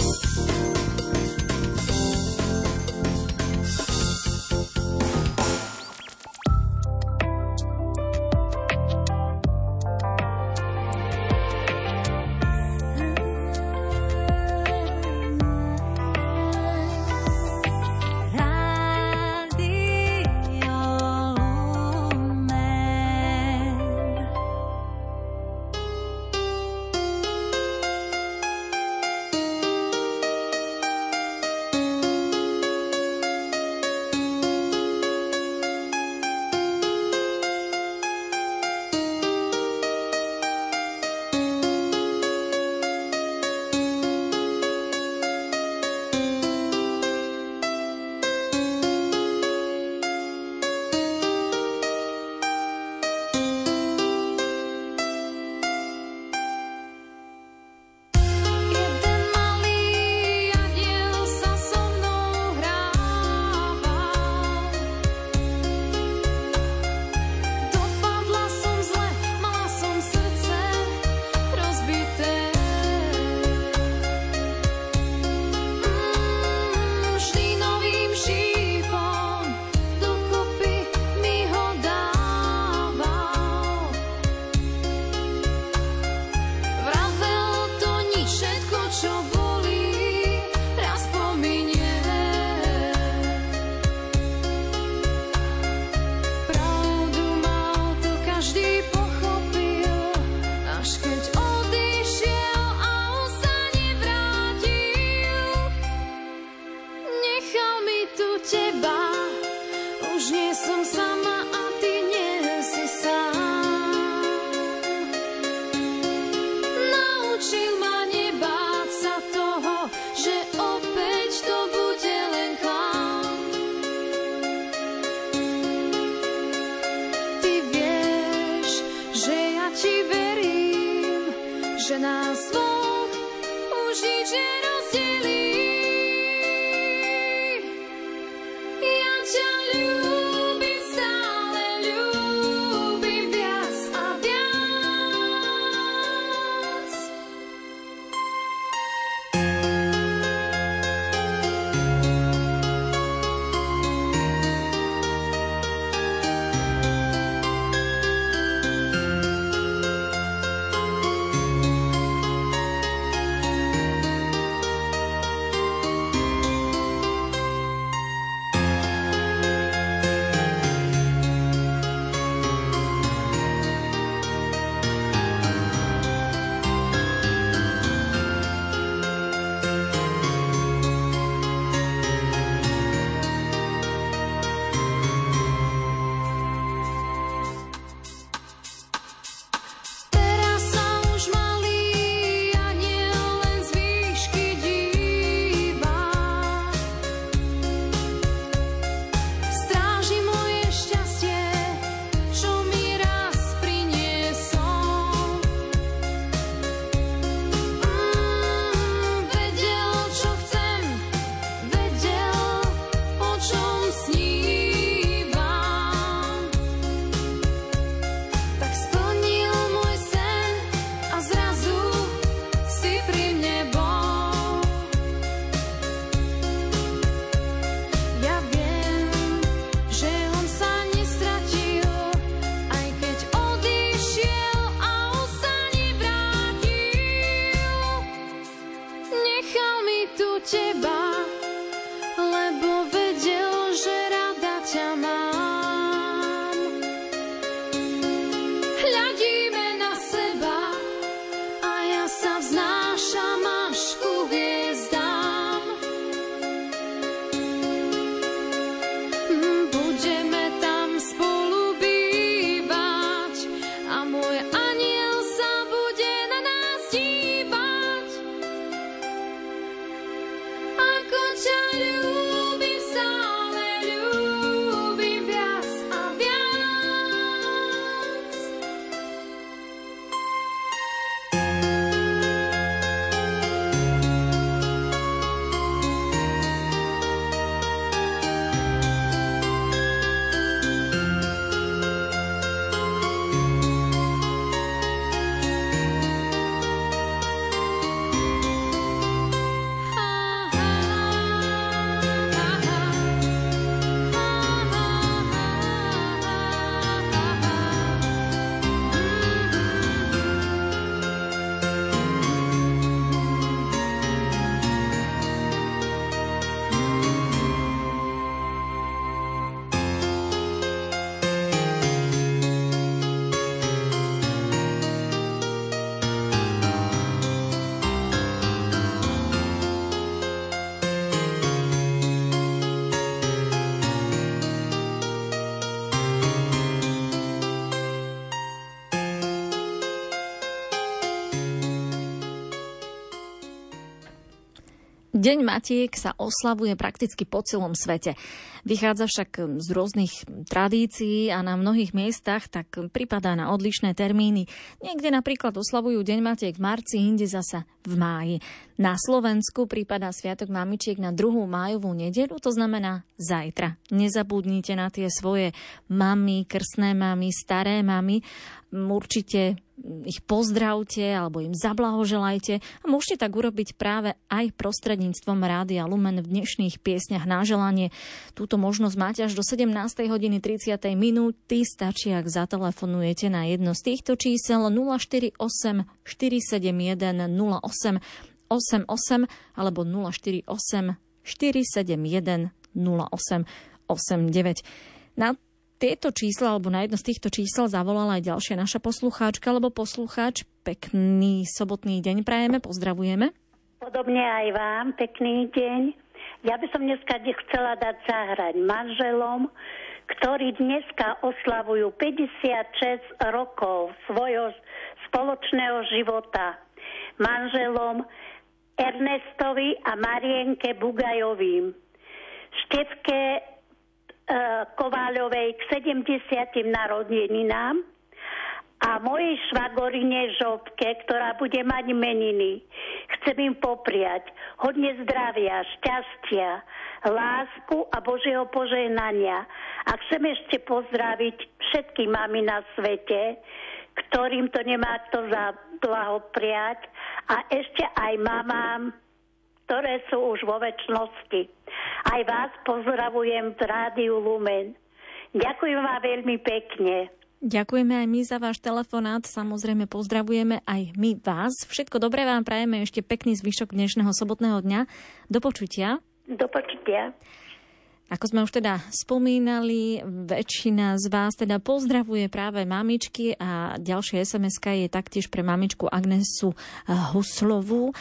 Deň Matiek sa oslavuje prakticky po celom svete. Vychádza však z rôznych tradícií a na mnohých miestach tak pripadá na odlišné termíny. Niekde napríklad oslavujú Deň Matiek v marci, inde zasa v máji. Na Slovensku prípada Sviatok mamičiek na 2. májovú nedelu, to znamená zajtra. Nezabudnite na tie svoje mamy, krsné mamy, staré mamy. Určite ich pozdravte alebo im zablahoželajte a môžete tak urobiť práve aj prostredníctvom Rádia Lumen v dnešných piesňach na želanie. Túto možnosť máte až do 17. hodiny 30. minúty. Stačí, ak zatelefonujete na jedno z týchto čísel 048 471 08 88 alebo 048 471 08 89. Na tieto čísla, alebo na jedno z týchto čísel zavolala aj ďalšia naša poslucháčka, alebo poslucháč. Pekný sobotný deň prajeme, pozdravujeme. Podobne aj vám, pekný deň. Ja by som dneska chcela dať zahrať manželom, ktorí dneska oslavujú 56 rokov svojho spoločného života. Manželom Ernestovi a Marienke Bugajovým. Števke Kováľovej k 70. narodeninám a mojej švagorine Žobke, ktorá bude mať meniny. Chcem im popriať hodne zdravia, šťastia, lásku a Božieho požehnania. A chcem ešte pozdraviť všetky mamy na svete, ktorým to nemá kto zablahopriať a ešte aj mamám, ktoré sú už vo väčšnosti. Aj vás pozdravujem v Rádiu Lumen. Ďakujem vám veľmi pekne. Ďakujeme aj my za váš telefonát, samozrejme pozdravujeme aj my vás. Všetko dobré vám prajeme, ešte pekný zvyšok dnešného sobotného dňa. Do počutia. Do počutia. Ako sme už teda spomínali, väčšina z vás teda pozdravuje práve mamičky a ďalšia sms je taktiež pre mamičku Agnesu Huslovú.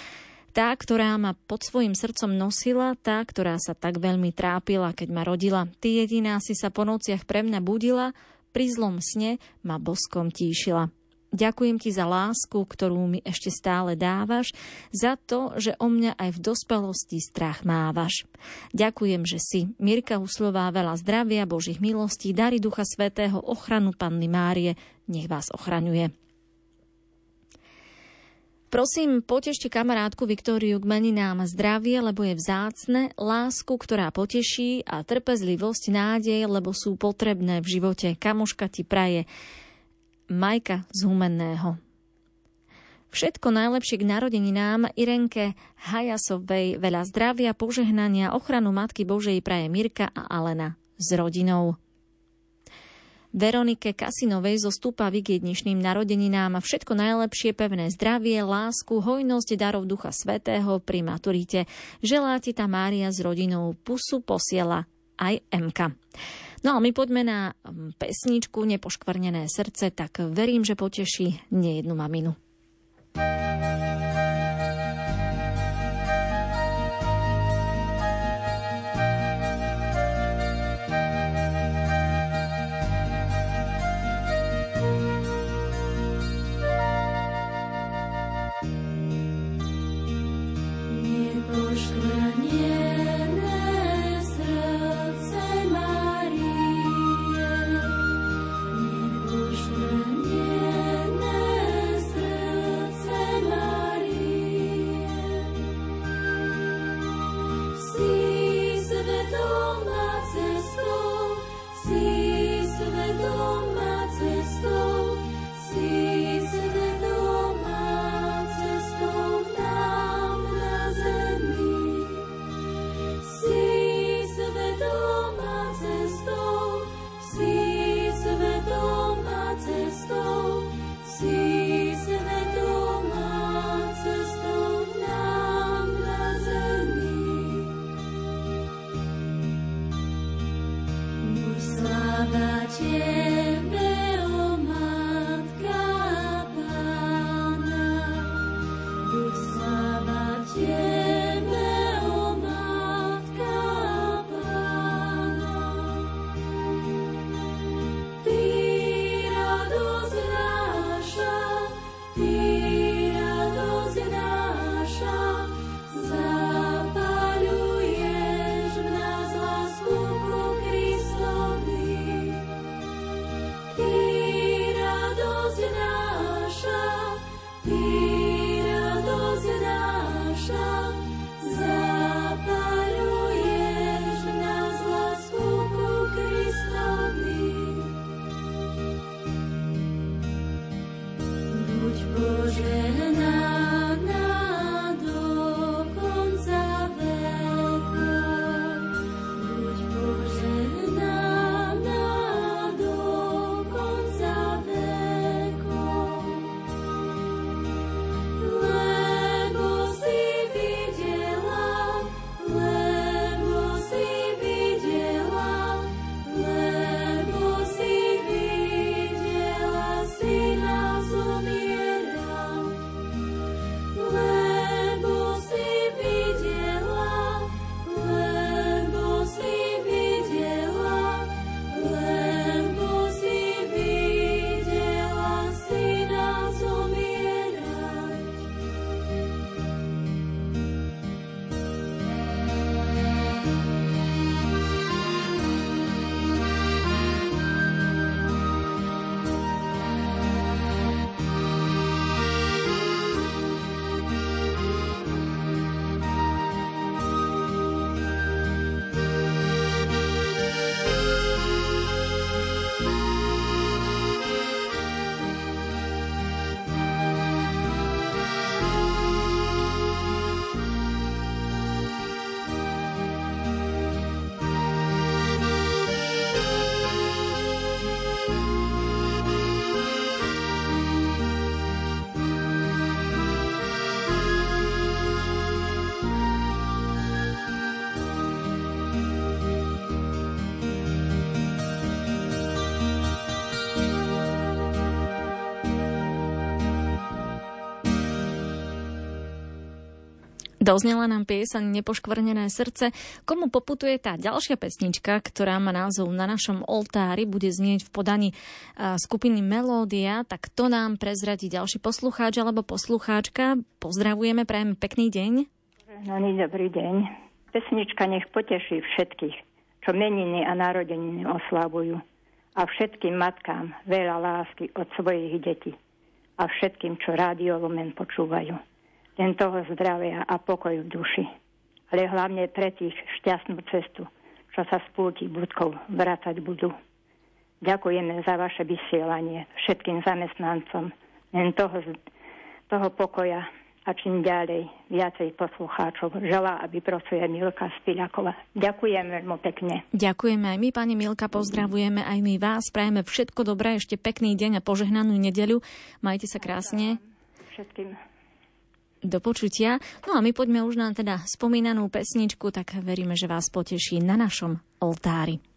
Tá, ktorá ma pod svojim srdcom nosila, tá, ktorá sa tak veľmi trápila, keď ma rodila. Ty jediná si sa po nociach pre mňa budila, pri zlom sne ma boskom tíšila. Ďakujem ti za lásku, ktorú mi ešte stále dávaš, za to, že o mňa aj v dospelosti strach mávaš. Ďakujem, že si. Mirka Uslová veľa zdravia, Božích milostí, dary Ducha Svetého, ochranu Panny Márie, nech vás ochraňuje. Prosím, potešte kamarátku Viktóriu k meninám zdravie, lebo je vzácne, lásku, ktorá poteší a trpezlivosť, nádej, lebo sú potrebné v živote. Kamoška ti praje. Majka z Humenného. Všetko najlepšie k narodeninám Irenke Hajasovej, veľa zdravia, požehnania, ochranu Matky Božej praje Mirka a Alena s rodinou. Veronike Kasinovej zo Stupavy k dnešným narodeninám všetko najlepšie, pevné zdravie, lásku, hojnosť darov Ducha Svetého pri maturite. Želá ti tá Mária s rodinou pusu posiela aj MK. No a my poďme na mm, pesničku Nepoškvrnené srdce, tak verím, že poteší nejednu maminu. Doznela nám piesaň Nepoškvrnené srdce. Komu poputuje tá ďalšia pesnička, ktorá má názov Na našom oltári, bude znieť v podaní skupiny Melódia, tak to nám prezradí ďalší poslucháč alebo poslucháčka. Pozdravujeme, prajeme pekný deň. No, dobrý deň. Pesnička nech poteší všetkých, čo meniny a narodeniny oslavujú. A všetkým matkám veľa lásky od svojich detí. A všetkým, čo rádio Lumen počúvajú len toho zdravia a pokoj v duši. Ale hlavne pre tých šťastnú cestu, čo sa z púti budkov vracať budú. Ďakujeme za vaše vysielanie všetkým zamestnancom, len toho, toho pokoja a čím ďalej viacej poslucháčov. Želá, aby pracuje Milka Spiľakova. Ďakujem veľmi pekne. Ďakujeme aj my, pani Milka, pozdravujeme aj my vás. Prajeme všetko dobré, ešte pekný deň a požehnanú nedeľu. Majte sa krásne. Všetkým do počutia. No a my poďme už na teda spomínanú pesničku, tak veríme, že vás poteší na našom oltári.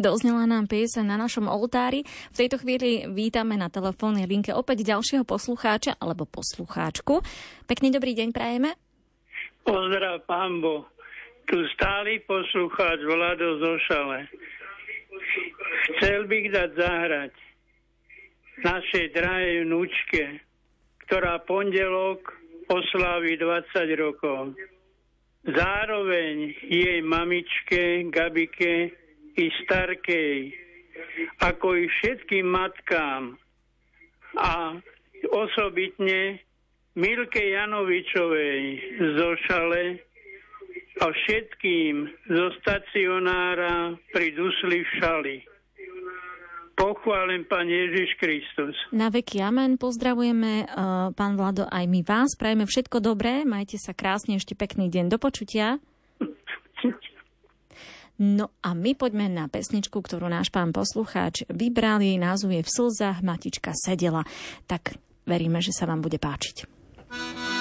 Doznela nám piesa na našom oltári. V tejto chvíli vítame na telefónnej linke opäť ďalšieho poslucháča alebo poslucháčku. Pekný dobrý deň prajeme. Pozdrav, pambo. Tu stály poslucháč Vlado Zošale. Chcel bych dať zahrať našej drahej vnúčke, ktorá pondelok oslávi 20 rokov. Zároveň jej mamičke, Gabike i starkej, ako i všetkým matkám a osobitne Milke Janovičovej zo Šale a všetkým zo stacionára pri Dusli v Šali. Pochválen Pán Ježiš Kristus. Na veky amen. Pozdravujeme, uh, pán Vlado, aj my vás. Prajeme všetko dobré. Majte sa krásne. Ešte pekný deň. Do počutia. No a my poďme na pesničku, ktorú náš pán poslucháč vybral. Jej názov je V slzách matička sedela. Tak veríme, že sa vám bude páčiť. slzách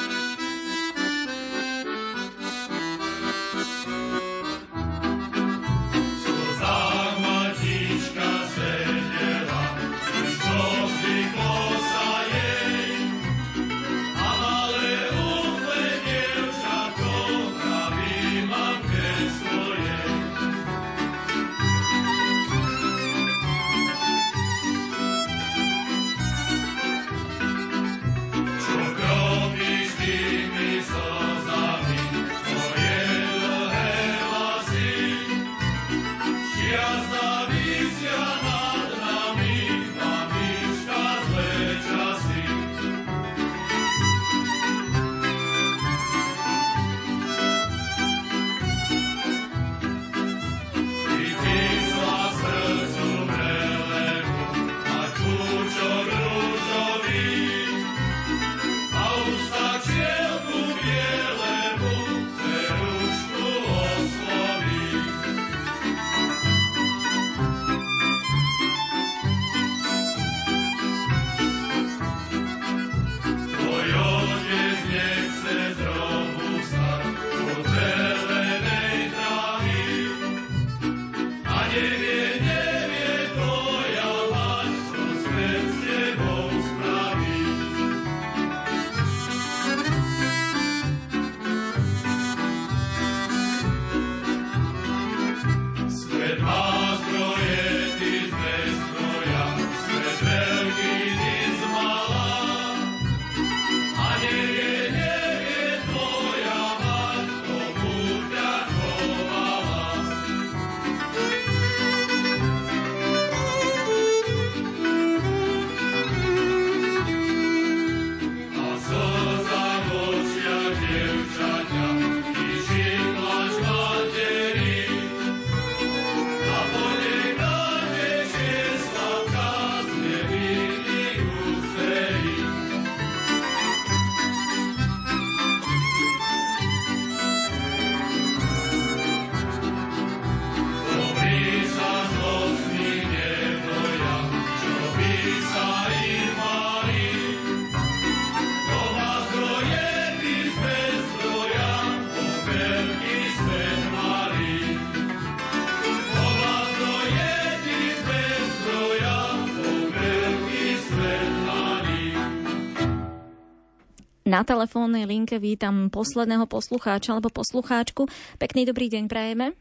Na telefónnej linke vítam posledného poslucháča alebo poslucháčku. Pekný dobrý deň prajeme.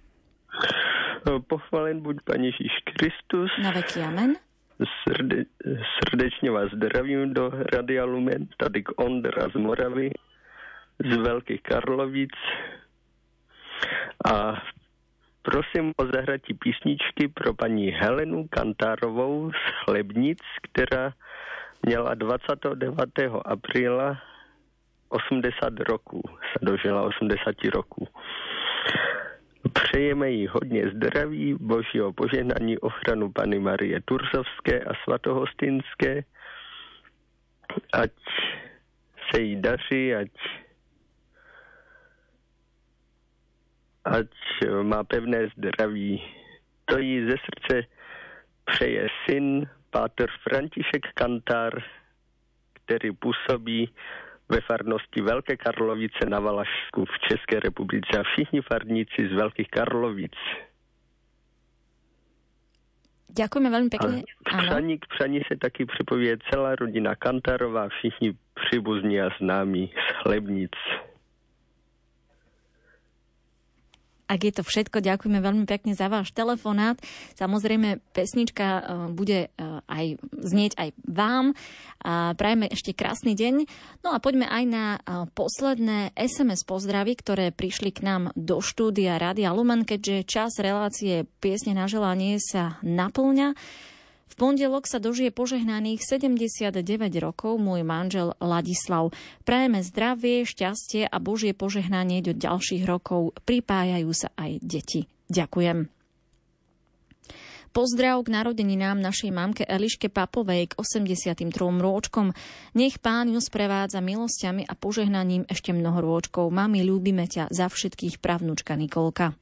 Pochválen buď Pán Ježíš Kristus. Na veky amen. Srde, srdečně vás zdravím do Radia Lumen, tady k Ondra z Moravy, z Velkých Karlovic. A prosím o zahratí písničky pro paní Helenu Kantárovou z Chlebnic, která měla 29. apríla 80 roků, se dožila 80 roků. Přejeme jí hodně zdraví, božího požehnání, ochranu Pany Marie Tursovské a svatohostinské, ať se jí daří, ať, ať má pevné zdraví. To jí ze srdce přeje syn, páter František Kantár, který působí ve farnosti Velké Karlovice na Valašsku v České republice a všichni farníci z Velkých Karlovic. Ďakujeme veľmi pekne. K přání, k přání se taky připoví celá rodina Kantarová, všichni příbuzní a známi z Chlebnic. Ak je to všetko, ďakujeme veľmi pekne za váš telefonát. Samozrejme, pesnička e, bude e, aj znieť aj vám. A prajeme ešte krásny deň. No a poďme aj na e, posledné SMS pozdravy, ktoré prišli k nám do štúdia Rádia Lumen, keďže čas relácie Piesne na želanie sa naplňa. V pondelok sa dožije požehnaných 79 rokov môj manžel Ladislav. Prajeme zdravie, šťastie a Božie požehnanie do ďalších rokov. Pripájajú sa aj deti. Ďakujem. Pozdrav k narodeninám našej mamke Eliške Papovej k 83 rôčkom. Nech pán ju sprevádza milosťami a požehnaním ešte mnoho rôčkov. Mami, ľúbime ťa za všetkých pravnúčka Nikolka.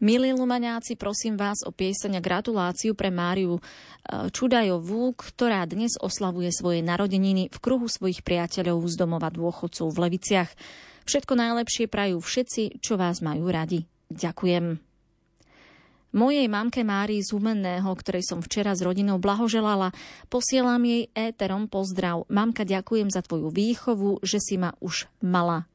Milí Lumaňáci, prosím vás o pieseň a gratuláciu pre Máriu e, Čudajovú, ktorá dnes oslavuje svoje narodeniny v kruhu svojich priateľov z domova dôchodcov v Leviciach. Všetko najlepšie prajú všetci, čo vás majú radi. Ďakujem. Mojej mamke Márii z Humenného, ktorej som včera s rodinou blahoželala, posielam jej éterom pozdrav. Mamka, ďakujem za tvoju výchovu, že si ma už mala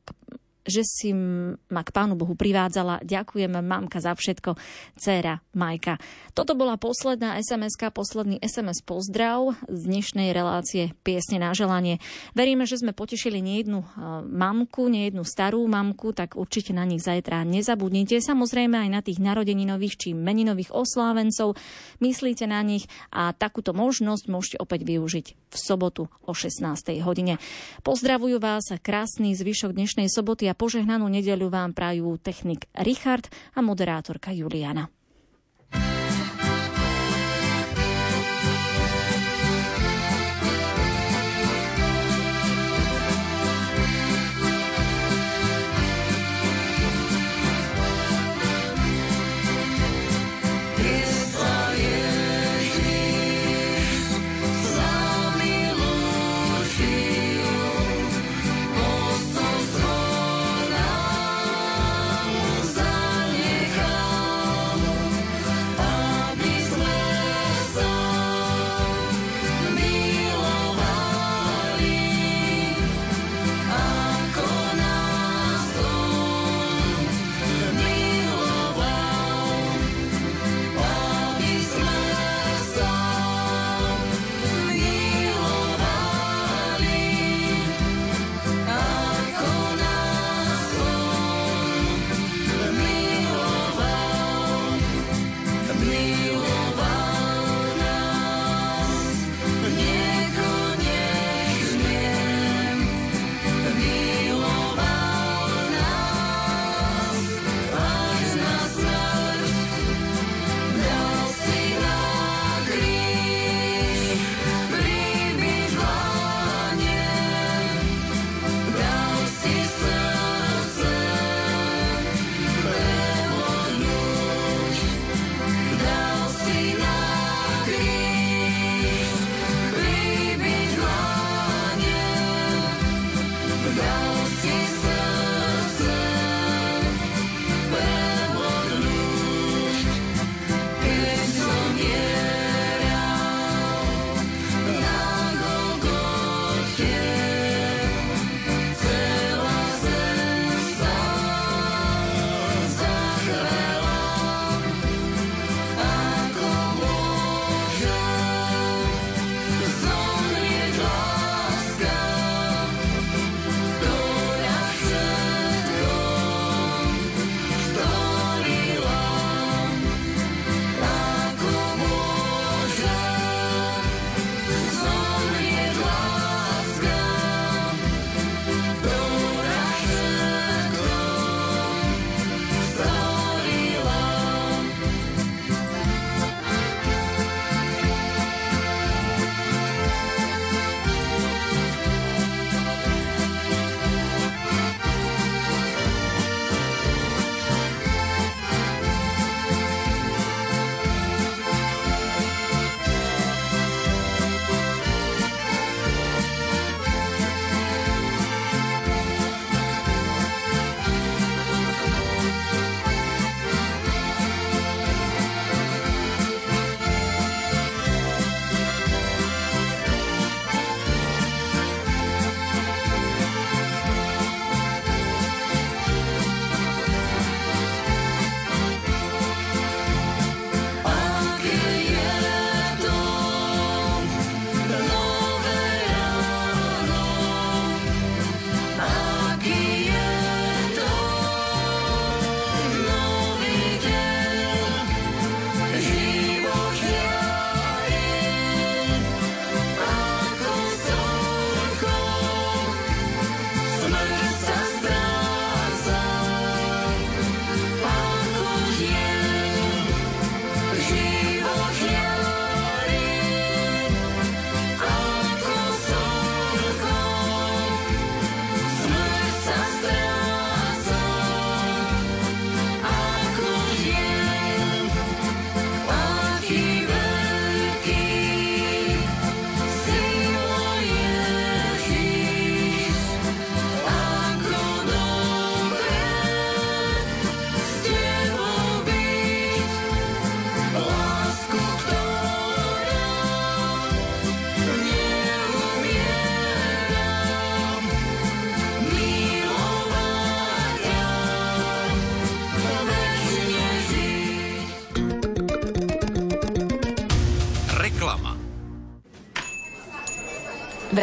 že si ma k Pánu Bohu privádzala. Ďakujem mamka za všetko, dcéra Majka. Toto bola posledná sms posledný SMS pozdrav z dnešnej relácie Piesne na želanie. Veríme, že sme potešili nejednu mamku, nejednu starú mamku, tak určite na nich zajtra nezabudnite. Samozrejme aj na tých narodeninových či meninových oslávencov. Myslíte na nich a takúto možnosť môžete opäť využiť v sobotu o 16. hodine. Pozdravujú vás krásny zvyšok dnešnej soboty a požehnanú nedeľu vám prajú technik Richard a moderátorka Juliana.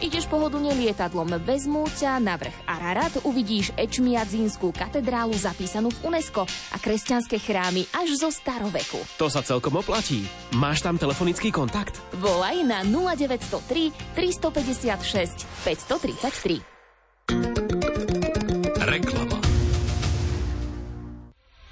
Ideš pohodlne lietadlom, vezmú ťa na vrch Ararat, uvidíš Ečmiadzínskú katedrálu zapísanú v UNESCO a kresťanské chrámy až zo staroveku. To sa celkom oplatí. Máš tam telefonický kontakt? Volaj na 0903 356 533.